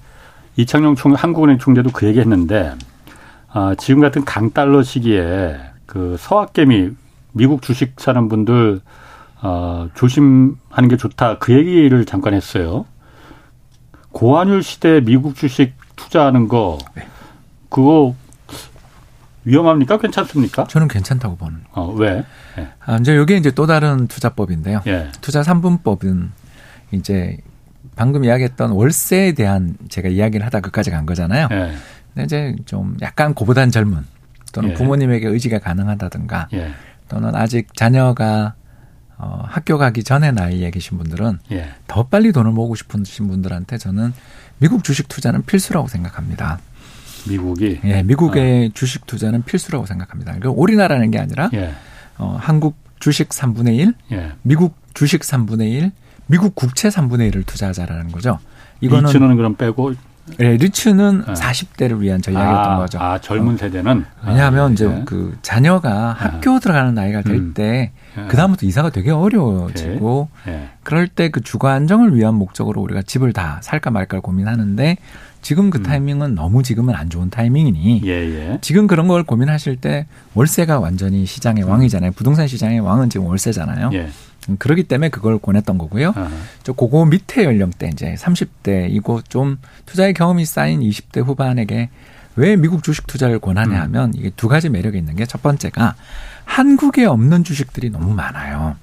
이창용 총 한국은행 총재도 그 얘기했는데 아, 지금 같은 강달러 시기에 그 서학개미 미국 주식 사는 분들 어, 조심하는 게 좋다 그 얘기를 잠깐 했어요. 고환율 시대 미국 주식 투자하는 거 네. 그거 위험합니까? 괜찮습니까? 저는 괜찮다고 보는. 어, 왜? 네. 아, 이제 이게 이제 또 다른 투자법인데요. 예. 투자 3분법은 이제 방금 이야기했던 월세에 대한 제가 이야기를 하다 그까지 간 거잖아요. 예. 근데 이제 좀 약간 고보단 젊은 또는 예. 부모님에게 의지가 가능하다든가 예. 또는 아직 자녀가 어, 학교 가기 전에 나이에 계신 분들은 예. 더 빨리 돈을 모으고 싶으신 분들한테 저는 미국 주식 투자는 필수라고 생각합니다. 미국이? 예, 미국의 어. 주식 투자는 필수라고 생각합니다. 그러니까 우리나라는 게 아니라 예. 어, 한국 주식 3분의 1, 예. 미국 주식 3분의 1, 미국 국채 3분의 1을 투자하자라는 거죠. 이거는 리츠는 그럼 빼고 네, 리츠는 네. 40대를 위한 전략이었던 아, 거죠. 아, 젊은 세대는 왜냐하면 아, 이제 네. 그 자녀가 학교 들어가는 나이가 될때 음. 그다음부터 이사가 되게 어려워지고 네. 그럴 때 그 주거 안정을 위한 목적으로 우리가 집을 다 살까 말까를 고민하는데 지금 그 음. 타이밍은 너무 지금은 안 좋은 타이밍이니 예, 예. 지금 그런 걸 고민하실 때 월세가 완전히 시장의 왕이잖아요. 부동산 시장의 왕은 지금 월세잖아요. 예. 음, 그러기 때문에 그걸 권했던 거고요. 저 그거 밑에 연령대 이제 30대이고 좀 투자의 경험이 쌓인 20대 후반에게 왜 미국 주식 투자를 권하냐 음. 하면 이게 두 가지 매력이 있는 게 첫 번째가 한국에 없는 주식들이 너무 많아요.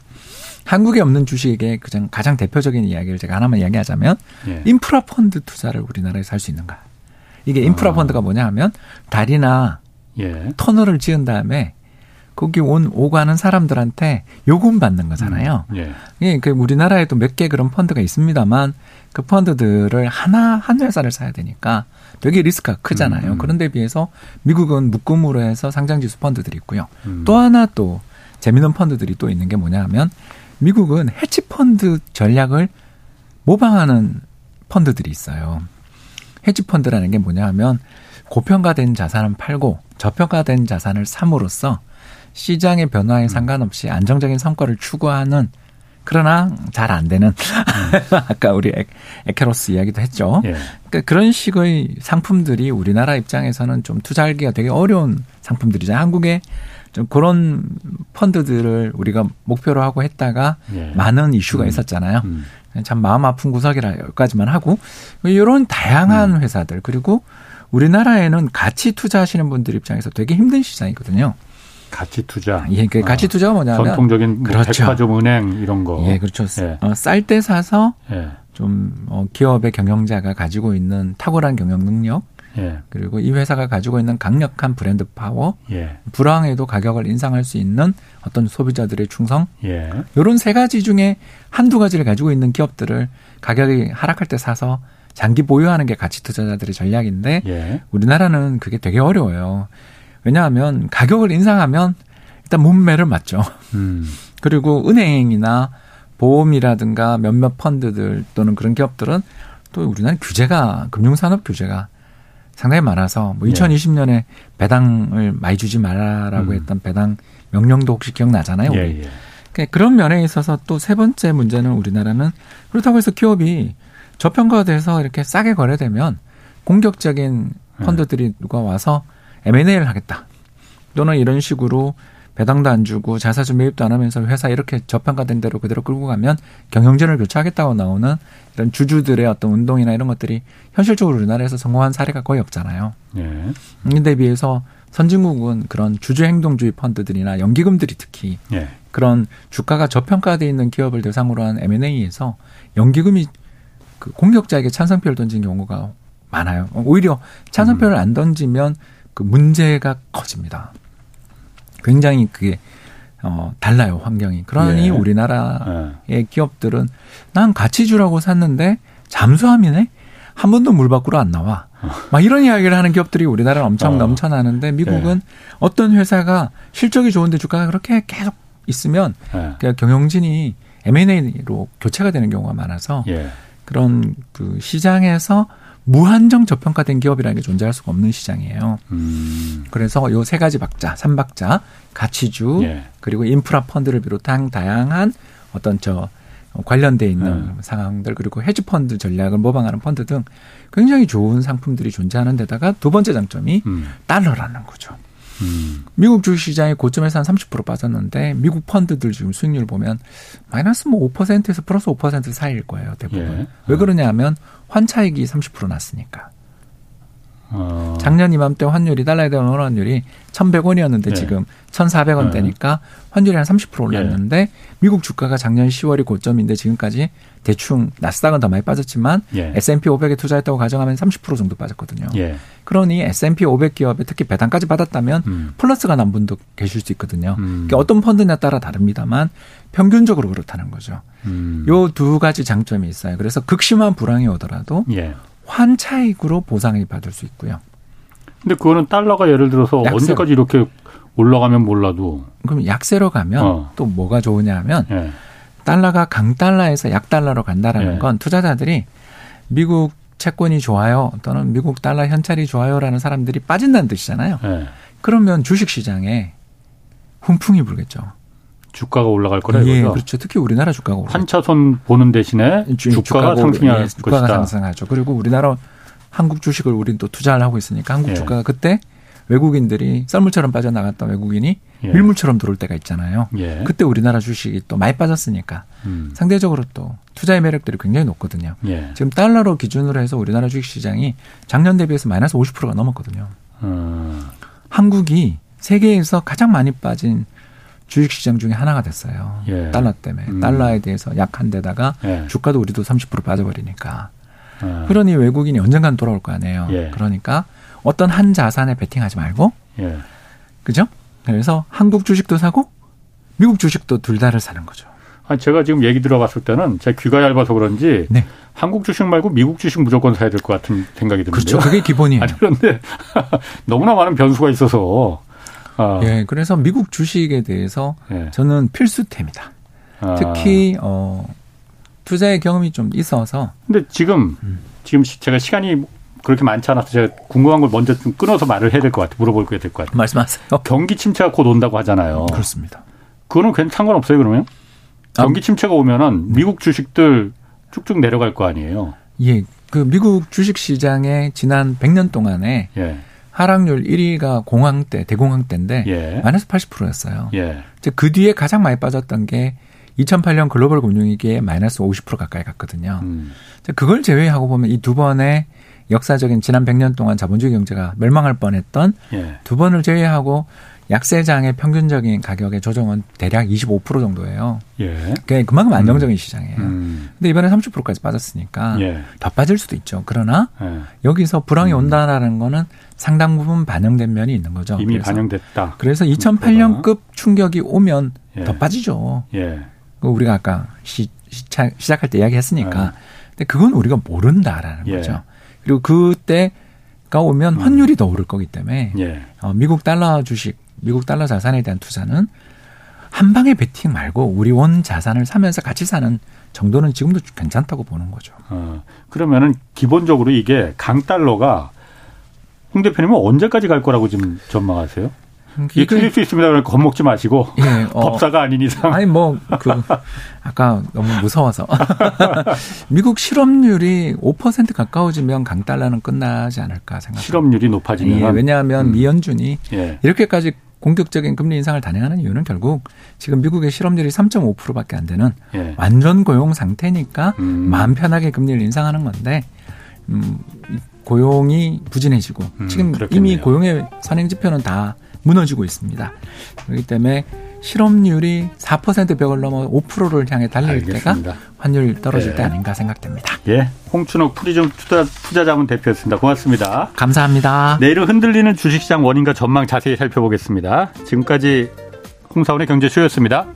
한국에 없는 주식의 가장, 가장 대표적인 이야기를 제가 하나만 이야기하자면 예. 인프라 펀드 투자를 우리나라에서 할 수 있는가. 이게 인프라 아. 펀드가 뭐냐 하면 다리나 예. 터널을 지은 다음에 거기 온 오가는 사람들한테 요금 받는 거잖아요. 음, 예. 예, 그 우리나라에도 몇 개 그런 펀드가 있습니다만 그 펀드들을 하나 한 회사를 사야 되니까 되게 리스크가 크잖아요. 음, 음. 그런데 비해서 미국은 묶음으로 해서 상장지수 펀드들이 있고요. 음. 또 하나 또 재미있는 펀드들이 또 있는 게 뭐냐 하면 미국은 해치 펀드 전략을 모방하는 펀드들이 있어요. 해치 펀드라는 게 뭐냐 하면 고평가된 자산을 팔고 저평가된 자산을 삼으로써 시장의 변화에 음. 상관없이 안정적인 성과를 추구하는 그러나 잘 안 되는 음. <laughs> 아까 우리 에케로스 이야기도 했죠. 예. 그러니까 그런 식의 상품들이 우리나라 입장에서는 좀 투자하기가 되게 어려운 상품들이죠. 한국에 좀 그런 펀드들을 우리가 목표로 하고 했다가 예. 많은 이슈가 음. 있었잖아요. 음. 참 마음 아픈 구석이라까지만 하고 이런 다양한 음. 회사들 그리고 우리나라에는 가치 투자하시는 분들 입장에서 되게 힘든 시장이거든요. 가치 투자. 예, 그 가치 아, 투자가 뭐냐면 전통적인 뭐 그렇죠. 백화점 은행 이런 거. 예, 그렇죠. 예. 어, 쌀 때 사서 예. 좀 어, 기업의 경영자가 가지고 있는 탁월한 경영 능력, 예. 그리고 이 회사가 가지고 있는 강력한 브랜드 파워, 예. 불황에도 가격을 인상할 수 있는 어떤 소비자들의 충성, 예. 이런 세 가지 중에 한두 가지를 가지고 있는 기업들을 가격이 하락할 때 사서 장기 보유하는 게 가치 투자자들의 전략인데 예. 우리나라는 그게 되게 어려워요. 왜냐하면 가격을 인상하면 일단 문매를 맞죠. 음. <laughs> 그리고 은행이나 보험이라든가 몇몇 펀드들 또는 그런 기업들은 또 우리나라 규제가 금융산업 규제가 상당히 많아서 뭐 2020년에 배당을 많이 주지 말아라고 음. 했던 배당 명령도 혹시 기억나잖아요. 예, 예. 그러니까 그런 면에 있어서 또 세 번째 문제는 우리나라는 그렇다고 해서 기업이 저평가돼서 이렇게 싸게 거래되면 공격적인 예. 펀드들이 누가 와서 M&A를 하겠다. 또는 이런 식으로 배당도 안 주고 자사주 매입도 안 하면서 회사 이렇게 저평가된 대로 그대로 끌고 가면 경영진을 교체하겠다고 나오는 이런 주주들의 어떤 운동이나 이런 것들이 현실적으로 우리나라에서 성공한 사례가 거의 없잖아요. 예. 근데 비해서 선진국은 그런 주주 행동주의 펀드들이나 연기금들이 특히 예. 그런 주가가 저평가돼 있는 기업을 대상으로 한 M&A에서 연기금이 그 공격자에게 찬성표를 던진 경우가 많아요. 오히려 찬성표를 음. 안 던지면 그 문제가 커집니다. 굉장히 그게 어 달라요 환경이. 그러니 예. 우리나라의 예. 기업들은 난 가치 주라고 샀는데 잠수함이네. 한 번도 물 밖으로 안 나와. 어. 막 이런 이야기를 하는 기업들이 우리나라는 엄청 어. 넘쳐나는데 미국은 예. 어떤 회사가 실적이 좋은데 주가가 그렇게 계속 있으면 예. 그러니까 경영진이 M&A로 교체가 되는 경우가 많아서 예. 그런 그 시장에서 무한정 저평가된 기업이라는 게 존재할 수가 없는 시장이에요. 음. 그래서 요 세 가지 박자, 삼박자, 가치주, 예. 그리고 인프라 펀드를 비롯한 다양한 어떤 저 관련돼 있는 음. 상황들 그리고 헤지 펀드 전략을 모방하는 펀드 등 굉장히 좋은 상품들이 존재하는 데다가 두 번째 장점이 음. 달러라는 거죠. 음. 미국 주식시장이 고점에서 한 30% 빠졌는데 미국 펀드들 지금 수익률 보면 마이너스 뭐 5%에서 플러스 5% 사이일 거예요 대부분. 예. 왜 그러냐면 환차익이 30% 났으니까. 어. 작년 이맘때 환율이 달러에 대한 원 환율이 1,100원이었는데 예. 지금 1,400원대니까 환율이 한 30% 올랐는데 예. 미국 주가가 작년 10월이 고점인데 지금까지 대충 나스닥은 더 많이 빠졌지만 예. S&P 500에 투자했다고 가정하면 30% 정도 빠졌거든요. 예. 그러니 S&P 500 기업에 특히 배당까지 받았다면 음. 플러스가 난 분도 계실 수 있거든요. 음. 그러니까 어떤 펀드냐에 따라 다릅니다만 평균적으로 그렇다는 거죠. 음. 요두 가지 장점이 있어요. 그래서 극심한 불황이 오더라도 예. 환차익으로 보상이 받을 수 있고요. 근데 그거는 달러가 예를 들어서 약세로. 언제까지 이렇게 올라가면 몰라도 그럼 약세로 가면 어. 또 뭐가 좋으냐 하면 예. 달러가 강달러에서 약달러로 간다라는 예. 건 투자자들이 미국 채권이 좋아요 또는 미국 달러 현찰이 좋아요라는 사람들이 빠진다는 뜻이잖아요. 예. 그러면 주식 시장에 훈풍이 불겠죠. 주가가 올라갈 거라 예, 이거죠. 그렇죠. 특히 우리나라 주가가 올라. 한차선 보는 대신에 주가가, 주가가 상승할 예, 주가가 것이다. 상승하죠. 그리고 우리나라 한국 주식을 우리는 또 투자를 하고 있으니까 한국 예. 주가가 그때 외국인들이 썰물처럼 빠져나갔던 외국인이 예. 밀물처럼 들어올 때가 있잖아요. 예. 그때 우리나라 주식이 또 많이 빠졌으니까 음. 상대적으로 또 투자의 매력들이 굉장히 높거든요. 예. 지금 달러로 기준으로 해서 우리나라 주식 시장이 작년 대비해서 마이너스 50%가 넘었거든요. 음. 한국이 세계에서 가장 많이 빠진 주식 시장 중에 하나가 됐어요. 예. 달러 때문에 음. 달러에 대해서 약한 데다가 예. 주가도 우리도 30% 빠져버리니까. 아. 그러니 외국인이 언젠간 돌아올 거 아니에요. 예. 그러니까 어떤 한 자산에 베팅하지 말고, 예. 그죠? 그래서 한국 주식도 사고 미국 주식도 둘 다를 사는 거죠. 아니 제가 지금 얘기 들어봤을 때는 제 귀가 얇아서 그런지 네. 한국 주식 말고 미국 주식 무조건 사야 될 것 같은 생각이 듭니다. 그렇죠. 그게 기본이에요. <laughs> 아니, 그런데 <laughs> 너무나 많은 변수가 있어서 어. 예, 그래서 미국 주식에 대해서 예. 저는 필수템이다. 아. 특히 어 투자의 경험이 좀 있어서. 근데 지금 음. 지금 제가 시간이 그렇게 많지 않아서 제가 궁금한 걸 먼저 좀 끊어서 말을 해야 될 것 같아요. 물어볼 게 될 것 같아요. 말씀하세요. 경기 침체가 곧 온다고 하잖아요. 그렇습니다. 그거는 괜찮 상관없어요, 그러면? 아. 경기 침체가 오면은 미국 주식들 쭉쭉 내려갈 거 아니에요. 예. 그 미국 주식 시장에 지난 100년 동안에 예. 하락률 1위가 공황 때, 대공황 때인데 예. 마이너스 80%였어요. 예. 그 뒤에 가장 많이 빠졌던 게 2008년 글로벌 금융위기에 마이너스 50% 가까이 갔거든요. 음. 그걸 제외하고 보면 이 두 번의 역사적인 지난 100년 동안 자본주의 경제가 멸망할 뻔했던 예. 두 번을 제외하고 약세장의 평균적인 가격의 조정은 대략 25% 정도예요. 예. 그만큼 안정적인 음. 시장이에요. 음. 근데 이번에 30%까지 빠졌으니까 예. 더 빠질 수도 있죠. 그러나 예. 여기서 불황이 음. 온다라는 거는 상당 부분 반영된 면이 있는 거죠. 이미 그래서, 반영됐다. 그래서 2008년급 충격이 오면 예. 더 빠지죠. 예. 그 우리가 아까 시, 시작, 시작할 때 이야기했으니까. 예. 근데 그건 우리가 모른다라는 거죠. 그리고 그때가 오면 음. 환율이 더 오를 거기 때문에 어, 미국 달러 주식 미국 달러 자산에 대한 투자는 한 방에 베팅 말고 우리 원 자산을 사면서 같이 사는 정도는 지금도 괜찮다고 보는 거죠. 어, 그러면은 기본적으로 이게 강 달러가 홍 대표님은 언제까지 갈 거라고 지금 전망하세요? 이게 틀릴 수 있습니다. 그럼 겁먹지 마시고 예, <laughs> 어, 법사가 아닌 이상. 아니 뭐 그 아까 너무 무서워서 <laughs> 미국 실업률이 5% 가까워지면 강달러는 끝나지 않을까 생각합니다. 실업률이 높아지면 예, 왜냐하면 음. 미연준이 예. 이렇게까지 공격적인 금리 인상을 단행하는 이유는 결국 지금 미국의 실업률이 3.5%밖에 안 되는 예. 완전 고용 상태니까 음. 마음 편하게 금리를 인상하는 건데 음, 고용이 부진해지고 음, 지금 그렇겠네요. 이미 고용의 선행 지표는 다 무너지고 있습니다. 그렇기 때문에 실업률이 4% 벽을 넘어 5%를 향해 달릴 알겠습니다. 때가 환율 떨어질 네. 때 아닌가 생각됩니다. 예. 홍춘옥 프리즘 투자, 투자자문 대표였습니다. 고맙습니다. 감사합니다. 내일은 흔들리는 주식시장 원인과 전망 자세히 살펴보겠습니다. 지금까지 홍사원의 경제쇼였습니다.